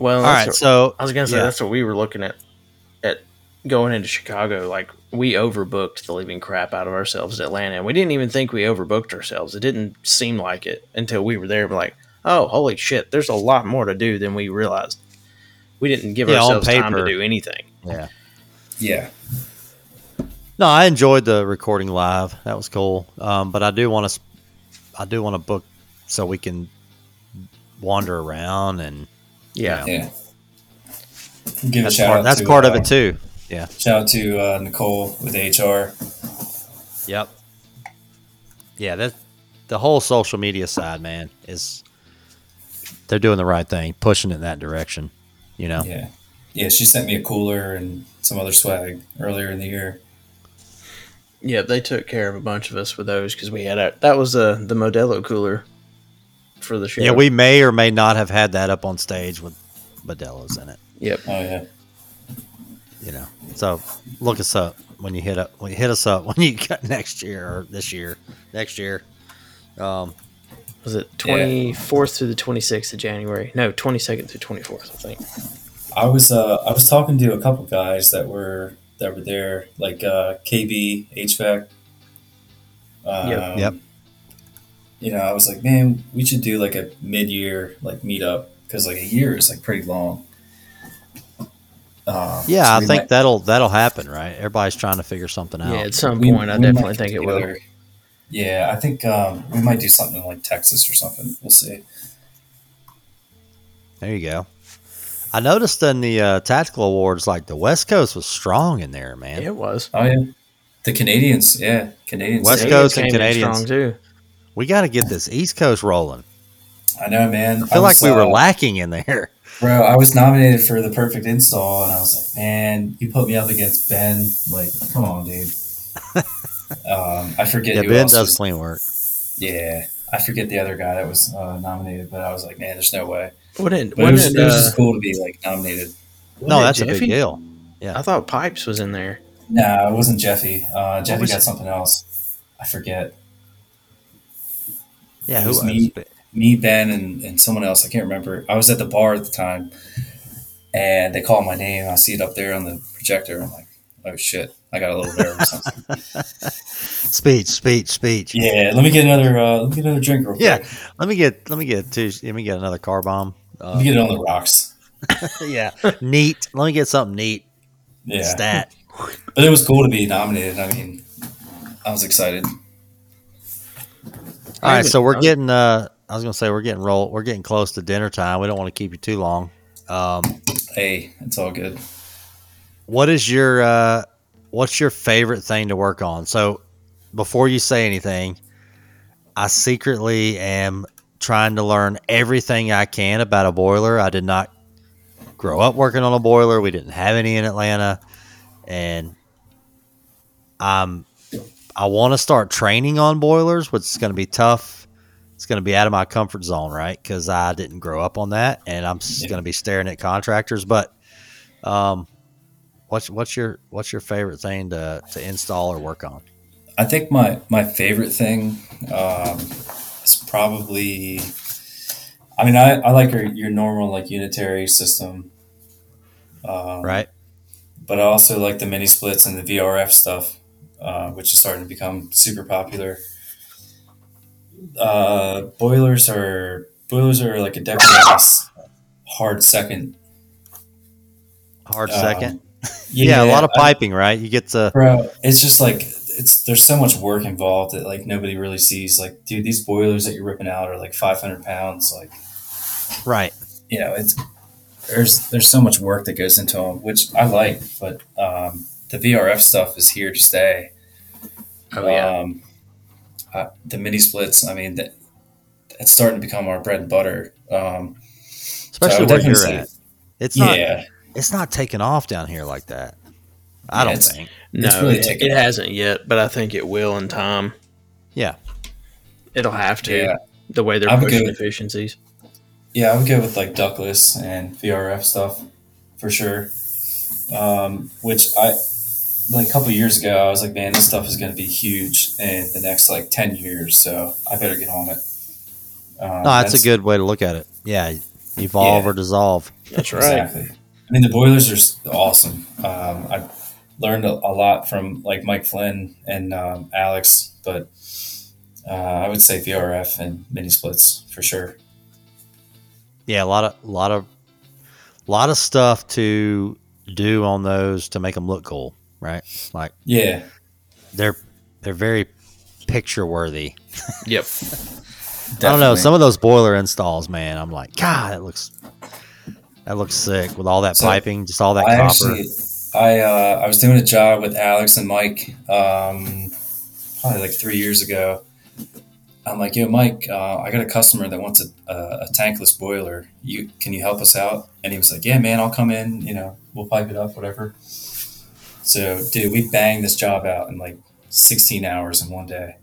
Well, All that's right, what- so I was gonna say yeah. that's what we were looking at at going into Chicago. Like we overbooked the living crap out of ourselves at Atlanta, and we didn't even think we overbooked ourselves. It didn't seem like it until we were there. We're like, oh, holy shit! There's a lot more to do than we realized. We didn't give Yeah, on ourselves time to do anything. yeah. Yeah. No, I enjoyed the recording live. That was cool. Um, but I do want to, I do want to book so we can wander around and Yeah, Yeah. Give a that's shout part, out that's to, part of uh, it too. Yeah. Shout out to uh, Nicole with HR. Yep. Yeah, that the whole social media side, man, is they're doing the right thing, pushing it in that direction. You know. Yeah. Yeah, she sent me a cooler and some other swag earlier in the year. yeah. They took care of a bunch of us with those because we had a that was uh, the Modelo cooler for the show. Yeah, we may or may not have had that up on stage with Modelo's in it. Yep. Oh, yeah. You know, so look us up when you hit up when you hit us up when you got next year or this year, next year. Um, Was it twenty fourth through the twenty sixth of January? No, twenty second through twenty fourth. I think. I was uh, I was talking to a couple guys that were that were there, like uh, KB HVAC. Um, Yep. Yep. You know, I was like, man, we should do like a mid-year like meetup because like a year is like pretty long. Um, yeah, so I think might- that'll that'll happen, right? Everybody's trying to figure something out. Yeah, at some we- point, I we might definitely think it will. Yeah, I think um, we might do something in like Texas or something. We'll see. There you go. I noticed in the uh, tactical awards, like the West Coast was strong in there, man. It was. Oh yeah, the Canadians. Yeah, Canadians. West yeah. Coast and came Canadians. strong too. We got to get this East Coast rolling. I know, man. I feel like was, we were uh, lacking in there. Bro, I was nominated for the perfect install, and I was like, man, you put me up against Ben. Like, come on, dude. um, I forget Yeah, who Ben else does was- clean work. Yeah, I forget the other guy that was uh, nominated, but I was like, man, there's no way. Wouldn't But it was, wouldn't it was uh, just cool to be like nominated. No, wasn't that's a Jeffy? big deal. Yeah, I thought Pipes was in there. No, it wasn't Jeffy. Uh, Jeffy was got it? something else. I forget. Yeah, It who was was me. Me, Ben, and, and someone else. I can't remember. I was at the bar at the time, and they called my name. I see it up there on the projector. I'm like, oh shit, I got a little nervous. Speech, speech, speech. yeah, let me get another. Uh, let me get another drink real quick. Yeah. Let me get let me get two. Let me get another car bomb. Let Uh, me get it on the rocks. yeah, neat. Let me get something neat. Yeah, Stat. but it was cool to be nominated. I mean, I was excited. All right, so we're getting. uh I was gonna say we're getting roll. We're getting close to dinner time. We don't want to keep you too long. Um, Hey, it's all good. what is your uh what's your favorite thing to work on so before you say anything i secretly am trying to learn everything i can about a boiler i did not grow up working on a boiler we didn't have any in atlanta and i'm i want to start training on boilers which is going to be tough it's going to be out of my comfort zone right because i didn't grow up on that and i'm Yeah. going to be staring at contractors but um What's what's your what's your favorite thing to, to install or work on? I think my my favorite thing um, is probably I mean, I, I like your, your normal like unitary system, um, right? But I also like the mini splits and the VRF stuff, uh, which is starting to become super popular. Uh, boilers are boilers are like a definitely like a s- hard second. Hard Um, second. Yeah, a lot of I- piping, right? You get to bro. It's just like it's there's so much work involved that like nobody really sees. Like, dude, these boilers that you're ripping out are like 500 pounds. Like, right. you know, it's there's there's so much work that goes into them, which I like. But um, the VRF stuff is here to stay. Oh yeah. Um, uh, the mini splits. I mean, that it's starting to become our bread and butter. Um, Especially would where you're say- at. It's not. yeah, It's not taking off down here like that. I Yeah, don't think. no, really it, it hasn't yet, but I think it will in time. Yeah. It'll have to. Yeah. The way they're I would pushing go- efficiencies. yeah. I would go with like ductless and VRF stuff for sure. Um, which I like a couple years ago, I was like, man, this stuff is going to be huge in the next like ten years, so I better get on it. Um, No, that's, a good way to look at it. Yeah, evolve Yeah. or dissolve. That's right. Exactly. I mean, the boilers are awesome. Um, I learned a, a lot from like Mike Flynn and um, Alex, but uh, I would say VRF and mini splits for sure. Yeah, a lot of, lot of, lot of stuff to do on those to make them look cool, right? Like Yeah, they're they're very picture worthy. Yep. I don't know some of those boiler installs, man. I'm like, God, that looks that looks sick with all that So, piping, just all that I copper. actually, I uh, I was doing a job with Alex and Mike, um, probably like three years ago. I'm like, yo, Mike, uh, I got a customer that wants a, a, a tankless boiler. You can you help us out? And he was like, yeah, man, I'll come in. You know, we'll pipe it up, whatever. So, dude, we banged this job out in like 16 hours in one day.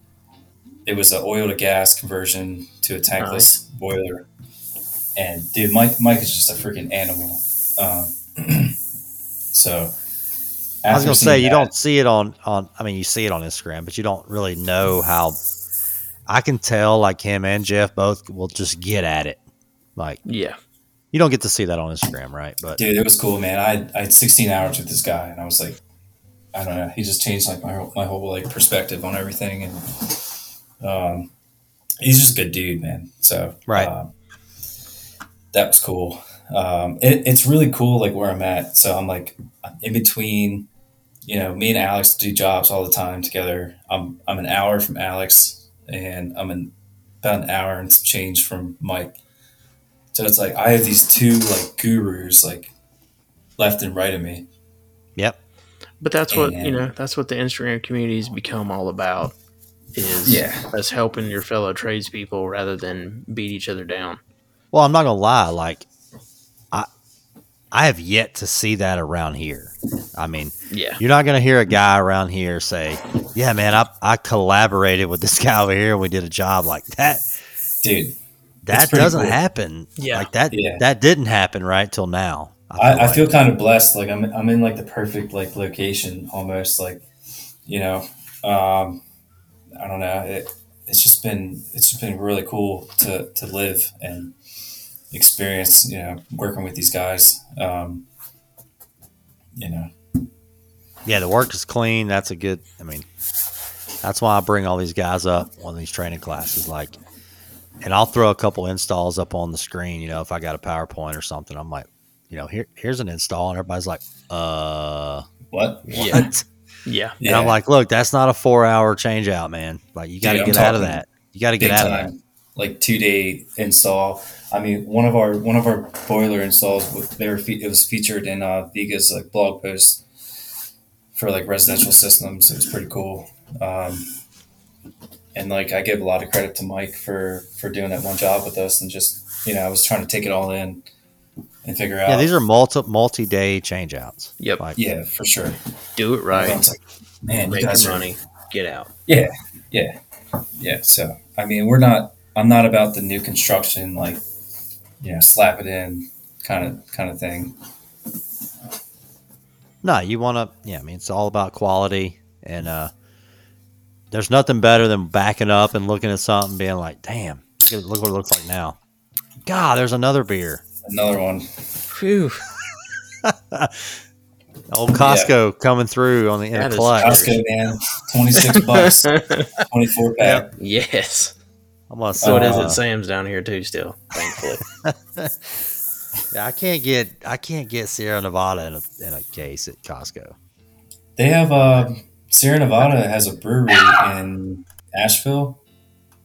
It was an oil to gas conversion to a tankless boiler. And dude, Mike, Mike is just a freaking animal. Um, so, I was gonna seeing say you that- don't see it on on. I mean, you see it on Instagram, but you don't really know how. I can tell, like him and Jeff both will just get at it. Like Yeah. you don't get to see that on Instagram, right? But dude, it was cool, man. I had, I had 16 hours with this guy, and I was like, I don't know. He just changed like my whole, my whole like perspective on everything, and um, he's just a good dude, man. So Right. um, that was cool. Um, it, it's really cool, like where I'm at. So I'm like in between. You know, me and Alex do jobs all the time together. I'm I'm an hour from Alex, and I'm an about an hour and some change from Mike. So it's like I have these two like gurus like left and right of me. Yep, But that's what you know. That's what the Instagram community's become all about. Is Yeah. us helping your fellow tradespeople rather than beat each other down. Well, I'm not gonna lie. Like, I I have yet to see that around here. I mean, Yeah. you're not gonna hear a guy around here say, "Yeah, man, I I collaborated with this guy over here. and We did a job like that." Dude, That doesn't cool. happen. Yeah. like that. Yeah. That didn't happen right till now. I, I feel kind of blessed. Like I'm, I'm in like the perfect like location almost. Like, you know, um, I don't know. It, it's just been, it's just been really cool to to live and experience. You know, working with these guys. Um, you know, Yeah, the work is clean. That's a good. I mean, that's why I bring all these guys up on these training classes. Like, and I'll throw a couple installs up on the screen. You know, if I got a PowerPoint or something, I'm like, you know, here here's an install, and everybody's like, uh, what? Yeah. what? Yeah. And I'm like, look, that's not a four hour change out, man. Like, you got to get out of that. You got to get big out of that. like two day install. I mean, one of our one of our boiler installs, they were fe- it was featured in uh, Viega's like blog post for like residential systems. It was pretty cool. Um, and like I give a lot of credit to Mike for for doing that one job with us, and just you know I was trying to take it all in and figure out. Yeah, these are multi multi day changeouts. Yep. Like, yeah for sure. Do it right. Like, man, you Make guys your are money. Get out. Yeah, yeah, yeah. So I mean, we're not. I'm not about the new construction, like you know, slap it in kind of kind of thing. No, you want to. Yeah, I mean, it's all about quality, and uh, there's nothing better than backing up and looking at something, being like, "Damn, look, at, look what it looks like now." God, there's another beer. Another one. Phew. Old Costco coming through on the in That a clutch. Costco man, twenty six bucks, twenty four pack. Yes. I'm gonna So it is uh, at Sam's down here too. Still, thankfully. Yeah, I can't get I can't get Sierra Nevada in a, in a case at Costco. They have uh, Sierra Nevada has a brewery in Asheville.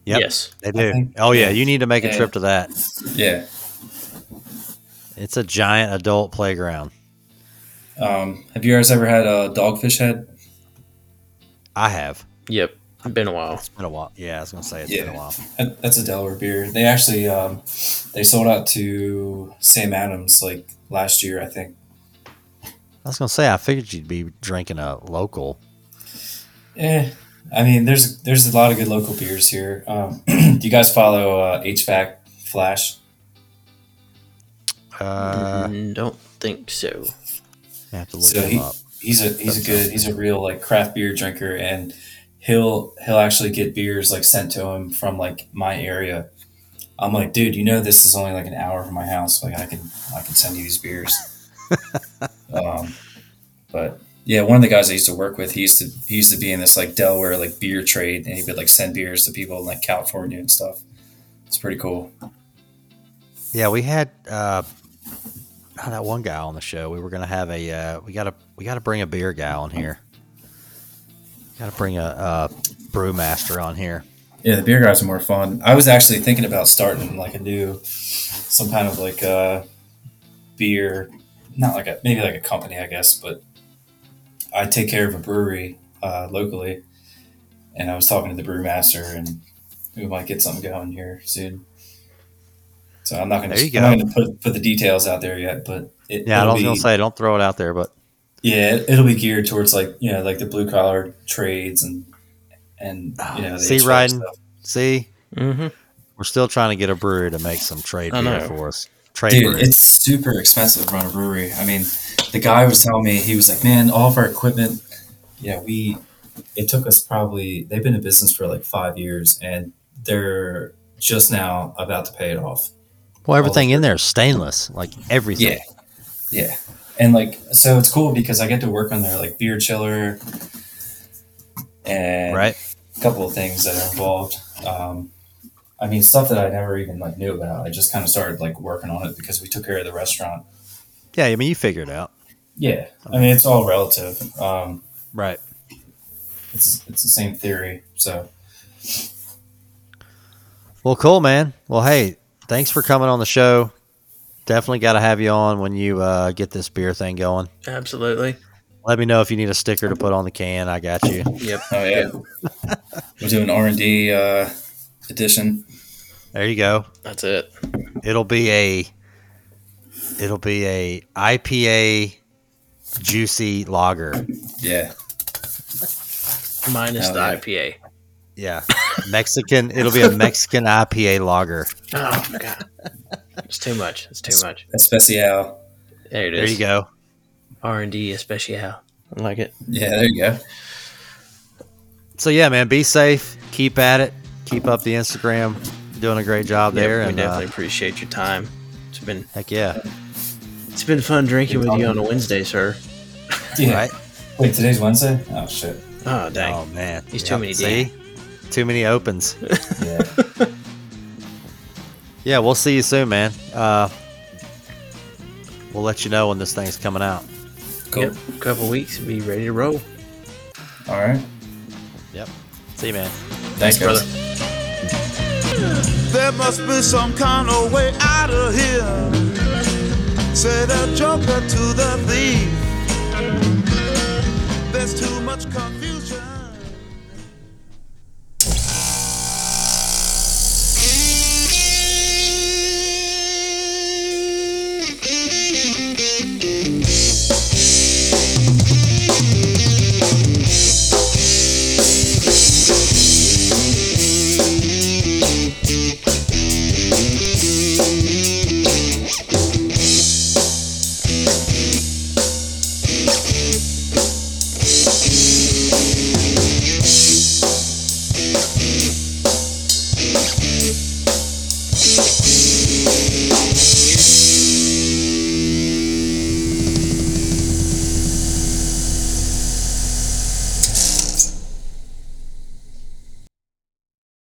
Yep. Yes. They do. think- oh yeah, you need to make a Yeah. trip to that. Yeah. It's a giant adult playground. Um, have you guys ever had a dogfish head? I have. Yep. Been a while. It's been a while. Yeah, I was gonna say it's Yeah. been a while. That's a Delaware beer. They actually um, they sold out to Sam Adams like last year, I think. I was gonna say I figured you'd be drinking a local. Yeah, I mean, there's there's a lot of good local beers here. Um, do you guys follow uh, HVAC Flash? Uh, Mm, don't think so. I have to look So him he, up. he's a he's a good he's a real like craft beer drinker, and he'll he'll actually get beers like sent to him from like my area. I'm like, dude, you know this is only like an hour from my house. Like I can I can send you these beers. um, but yeah, one of the guys I used to work with, he used to he used to be in this like Delaware like beer trade, and he would like send beers to people in like California and stuff. It's pretty cool. Yeah, we had uh, oh, that one guy on the show. We were gonna have a uh, we gotta we gotta bring a beer guy on here. Gotta bring a, a brewmaster on here. Yeah, the beer guys are more fun. I was actually thinking about starting like a new, some kind of like a beer, not like a maybe like a company, I guess, but I take care of a brewery uh, locally, and I was talking to the brewmaster, and we might get something going here soon. So I'm not going to I'm not going to put put the details out there yet, but it, Yeah, I it'll was gonna be- say don't throw it out there, but yeah, it, it'll be geared towards like you know like the blue collar trades and and you know the See, HVAC Rhydon? stuff. see, Mm-hmm. we're still trying to get a brewery to make some trade beer for us. Trade Dude, brew. it's super expensive to run a brewery. I mean, the guy was telling me he was like, "Man, all of our equipment, yeah, we it took us probably they've been in business for like five years, and they're just now about to pay it off." Well, everything in there is stainless, like everything. Yeah, yeah, and like so it's cool because I get to work on their like beer chiller and Right. a couple of things that are involved. Um, I mean, stuff that I never even like knew about. I just kind of started like working on it because we took care of the restaurant. Yeah, I mean you figure it out. Yeah, I mean it's all relative. Um, Right. it's it's the same theory. So Well, cool, man. Well, hey, thanks for coming on the show. Definitely got to have you on when you uh, get this beer thing going. Absolutely. Let me know if you need a sticker to put on the can. I got you. Yep. oh yeah, we're doing R and D uh, edition. There you go. That's it. It'll be a it'll be a IPA juicy lager. Yeah, Minus Hell the yeah. IPA. Yeah. Mexican it'll be a Mexican IPA lager. Oh god. It's too much. It's too much. especial. There it There is. you go. R and D especial. I like it. Yeah, there you go. So yeah, man, be safe. Keep at it. Keep up the Instagram. Doing a great job there Yep, we and definitely uh, appreciate your time. It's been heck yeah. it's been fun drinking with you on a Wednesday, sir. Yeah. Right? Wait, today's Wednesday. Oh shit. Oh dang. Oh man. He's too many See? Too many opens. Yeah. Yeah, we'll see you soon, man. Uh, we'll let you know when this thing's coming out. Cool. Yep. couple weeks and be ready to roll. All right. Yep. See you, man. Thanks, brother. There must be some kind of way out of here. Say the joker to the thief. There's too much confusion.